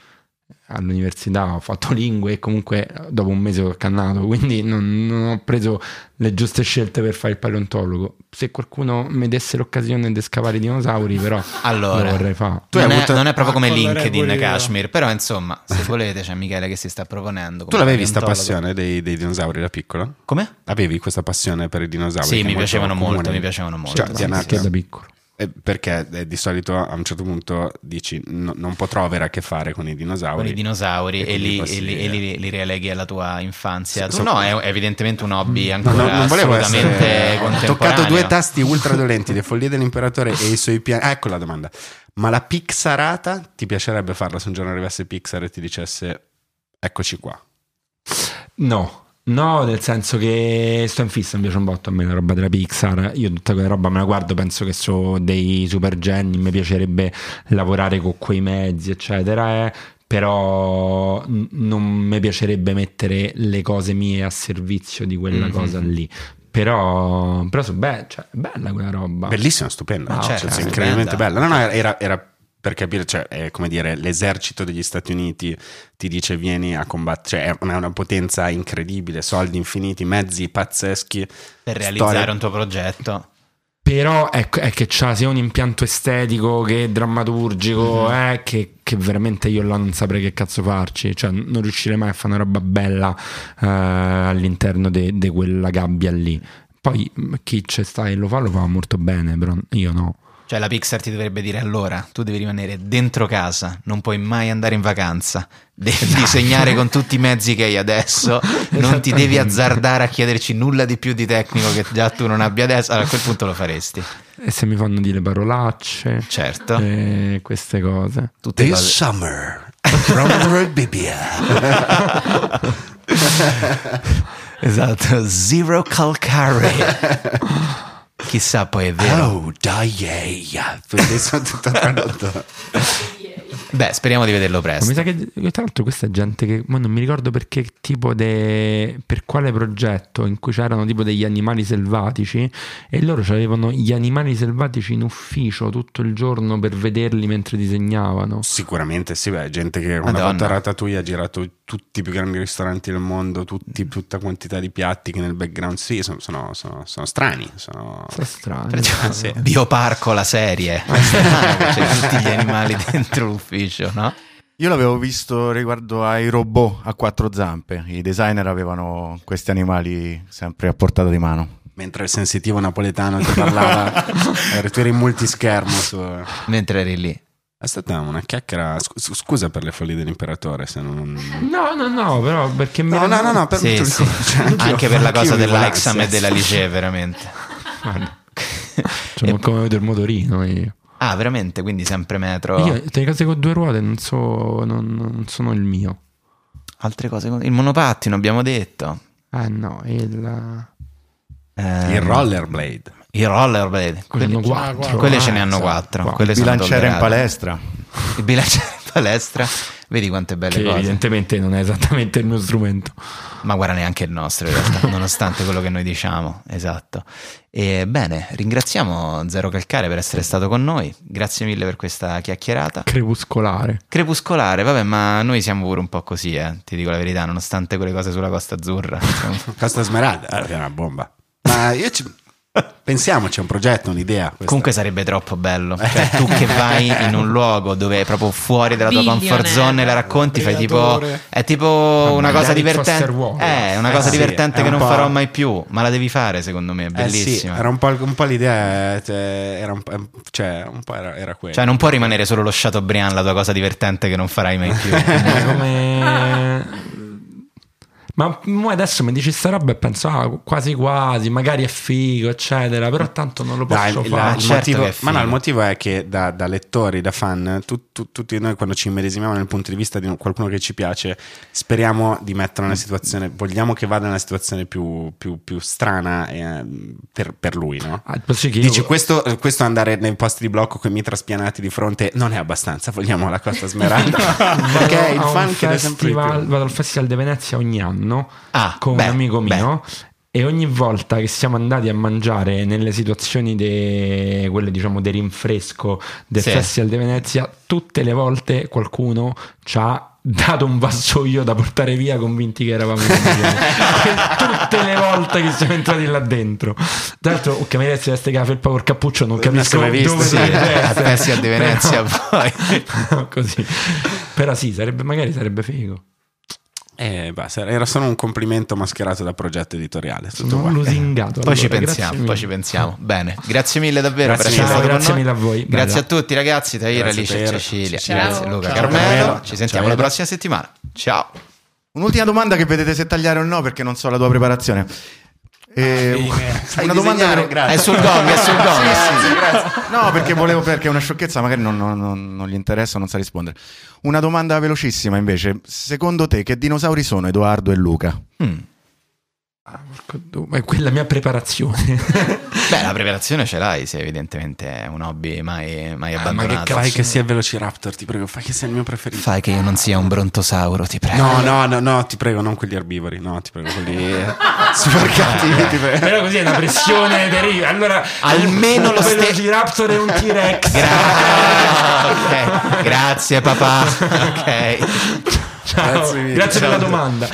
A: all'università ho fatto lingue e comunque dopo un mese ho cannato, quindi non, non ho preso le giuste scelte per fare il paleontologo. Se qualcuno mi desse l'occasione di scavare i dinosauri, però
B: Allora,
A: lo vorrei fare.
B: Non, è,
C: avuto-
B: non è proprio come
D: Ah,
B: LinkedIn. Kashmir, però insomma, se volete c'è Michele che si sta proponendo.
C: tu l'avevi sta
B: paleontologo.
C: passione dei, dei dinosauri da piccolo?
B: Come?
C: Avevi questa passione per i dinosauri?
B: Sì, mi
C: molto
B: piacevano molto,
C: comune?
B: mi piacevano molto.
C: Cioè,
B: sì, sì,
A: da piccolo.
C: Eh, Perché eh, di solito a un certo punto dici "No- non potrò avere a che fare con i dinosauri.
B: con i dinosauri
C: E
B: e, li,
C: quindi
B: e
C: passi-
B: li- e li- li releghi alla tua infanzia.
C: Sì,
B: tu
C: so-
B: no, è è evidentemente un hobby ancora
C: no, non volevo
B: assolutamente
C: essere... Ho toccato due tasti ultra dolenti, le follie dell'imperatore e i suoi piani. Ah, ecco la domanda. Ma la Pixarata ti piacerebbe farla se un giorno arrivasse Pixar e ti dicesse eccoci qua?
A: No, no, nel senso che sto in fissa, mi piace un botto a me la roba della Pixar. Io tutta quella roba me la guardo, penso che sono dei super geni, mi piacerebbe lavorare con quei mezzi, eccetera. eh, Però n- non mi piacerebbe mettere le cose mie a servizio di quella
B: Mhm.
A: cosa lì. Però, però so be- cioè, è bella quella roba.
C: Bellissima, stupenda,
B: Ah,
C: cioè,
B: certo,
C: sì,
B: stupenda.
C: incredibilmente bella. No, no, era, era per capire, cioè, è come dire, l'esercito degli Stati Uniti ti dice vieni a combattere, cioè è una, una potenza incredibile, soldi infiniti, mezzi pazzeschi.
B: per realizzare
C: storia-
B: un tuo progetto.
A: Però ecco, è che c'ha sia un impianto estetico che drammaturgico,
B: Mhm.
A: eh, che, che veramente io là non saprei che cazzo farci. Cioè, non riuscirei mai a fare una roba bella eh, all'interno di quella gabbia lì. Poi chi c'è sta e lo fa, lo fa molto bene, però io no.
B: Cioè la Pixar ti dovrebbe dire allora, tu devi rimanere dentro casa, non puoi mai andare in vacanza, devi
C: Esatto.
B: disegnare con tutti i mezzi che hai adesso, non ti devi azzardare a chiederci nulla di più di tecnico che già tu non abbia adesso, allora a quel punto lo faresti.
A: E se mi fanno dire parolacce,
B: Certo,
A: e queste cose.
B: tutte
C: This
B: cose.
C: summer from Bibia.
B: Esatto, zero calcare. chissà poi è vero.
C: Oh, dai, yeah. Adesso tutto tradotto.
B: Beh, speriamo di vederlo presto.
A: mi sa che tra l'altro questa è gente che ma non mi ricordo perché tipo de, per quale progetto in cui c'erano tipo degli animali selvatici e loro avevano gli animali selvatici in ufficio tutto il giorno per vederli mentre disegnavano.
C: Sicuramente sì, beh, gente che ha
B: Madonna.
C: fatto Ratatouille ha girato tutti i più grandi ristoranti del mondo, tutti, tutta quantità di piatti che nel background sì, sono, sono- sono- sono strani. Sono...
A: È strano.
B: Cioè, Bioparco la serie. È strano che c'è tutti gli animali dentro l'ufficio, no?
E: Io l'avevo visto riguardo ai robot a quattro zampe. I designer avevano questi animali sempre a portata di mano.
C: Mentre il sensitivo napoletano ti parlava, tu eri in multischermo. Su... È
B: Mentre eri lì.
C: stata una chiacchiera. scu- Scusa per le follie dell'imperatore. Se non...
A: No, no, no, però perché mi
C: No, no, no, no, per
B: Sì, sì.
C: cioè, anch'io-
B: Anche per la cosa dell'Aixam e della Licee, veramente.
A: Cioè, come vedo il motorino io.
B: Ah, veramente? Quindi sempre metro.
A: Io le cose con due ruote non, so, non, non sono il mio.
B: Altre cose. con- Il monopattino, abbiamo detto.
A: Ah no, il...
B: Ehm,
C: Il rollerblade.
B: I rollerblade.
A: Quelli sono quattro.
B: quelle
A: Ah,
B: ce ne hanno quattro. Quelle sono
E: Bilanciere in palestra.
B: Il bilanciere in palestra. Vedi quante belle
A: Che
B: cose.
A: evidentemente non è esattamente il mio strumento.
B: Ma guarda neanche il nostro in realtà, nonostante quello che noi diciamo, esatto. E bene, ringraziamo Zero Calcare per essere stato con noi, grazie mille per questa chiacchierata.
A: Crepuscolare.
B: Crepuscolare, vabbè, ma noi siamo pure un po' così, eh, ti dico la verità, nonostante quelle cose sulla Costa Azzurra.
C: Costa Smeralda, eh, è una bomba. Ma io ci... pensiamo, c'è un progetto, un'idea. questa.
B: Comunque sarebbe troppo bello, cioè tu che vai in un luogo dove è proprio fuori dalla tua comfort zone e la racconti, fai tipo... È tipo una cosa divertente.
A: Wallace.
B: Eh, una
C: Eh
B: cosa
C: sì,
B: divertente
C: è
B: che non farò mai più, ma la devi fare secondo me, è
C: Eh sì,
B: bellissima.
C: era un po', un po' l'idea, cioè, era un po', cioè, un po' era, era quello.
B: Cioè, non può rimanere solo lo Chateaubriand, la tua cosa divertente che non farai mai più.
A: Ma come... Ma adesso mi dici sta roba e penso, ah, quasi quasi, magari è figo, eccetera, però tanto non lo posso
C: Dai,
A: fare.
C: il
B: certo
C: motivo-
B: che
C: ma no, il motivo è che da, da lettori, da fan, tu- tu- tutti noi quando ci immedesimiamo nel punto di vista di qualcuno che ci piace, speriamo di metterlo nella situazione, vogliamo che vada nella situazione più, più- più strana eh, per, per lui, no?
A: Ah, che
C: Dici
A: io-
C: questo, questo andare nei posti di blocco con i mitra spianati di fronte non è abbastanza, vogliamo la Costa Smeralda perché il fan sempre di
A: festival,
C: più.
A: vado al Festival di Venezia ogni anno
B: Ah,
A: con
B: beh,
A: un amico
B: beh.
A: mio e ogni volta che siamo andati a mangiare nelle situazioni de, quelle diciamo di rinfresco del
B: Sì.
A: Festival di Venezia tutte le volte qualcuno ci ha dato un vassoio da portare via convinti che eravamo in tutte le volte che siamo entrati là dentro tra l'altro ok mi veste veste la felpa col cappuccio non capisco
C: mai visto,
A: dove
B: sì,
A: essere.
B: Festival di Venezia, poi.
A: No, così però sì sarebbe magari sarebbe figo
C: Eh, basta, era solo un complimento mascherato da progetto editoriale. tutto
A: sono
C: qua.
A: lusingato
B: Poi ci
A: allora, grazie
B: pensiamo, poi ci pensiamo. Bene, grazie mille davvero
C: Grazie
B: per essere
C: mille.
B: stato
A: Grazie mille a voi.
B: Grazie
A: Bella.
B: a tutti ragazzi,
C: Grazie,
B: Alice e. Cecilia.
C: Ciao.
B: Grazie Luca
G: Ciao.
B: Carmelo.
C: Carmelo.
B: Ci sentiamo
C: Ciao.
B: la prossima settimana. Ciao.
E: Un'ultima domanda che vedete se tagliare o no perché non so la tua preparazione. Eh,
C: Sai
E: una domanda
C: grazie.
B: È sul gong, è sul gong.
E: No, perché volevo perché è una sciocchezza, magari non, non- non- non gli interessa, non sa rispondere. Una domanda velocissima invece. Secondo te che dinosauri sono Edoardo e Luca?
B: Mm.
A: Du- Ma è quella mia preparazione.
B: Beh, la preparazione ce l'hai, se evidentemente è un hobby mai, mai
C: Ah, ma che
B: abbandonato.
C: fai che sia Velociraptor, ti prego, fai che sia il mio preferito.
B: Fai che io non sia un brontosauro, ti prego.
C: No, no, no, no, ti prego, non quelli erbivori, no, ti prego, quelli super cattivi, ti prego.
A: Però così è una pressione terribile. Allora,
B: Almeno lo ste-
A: Velociraptor e un T-Rex.
B: Gra- ok, Grazie papà. Ok.
A: Ciao.
C: Grazie.
A: Grazie per la domanda.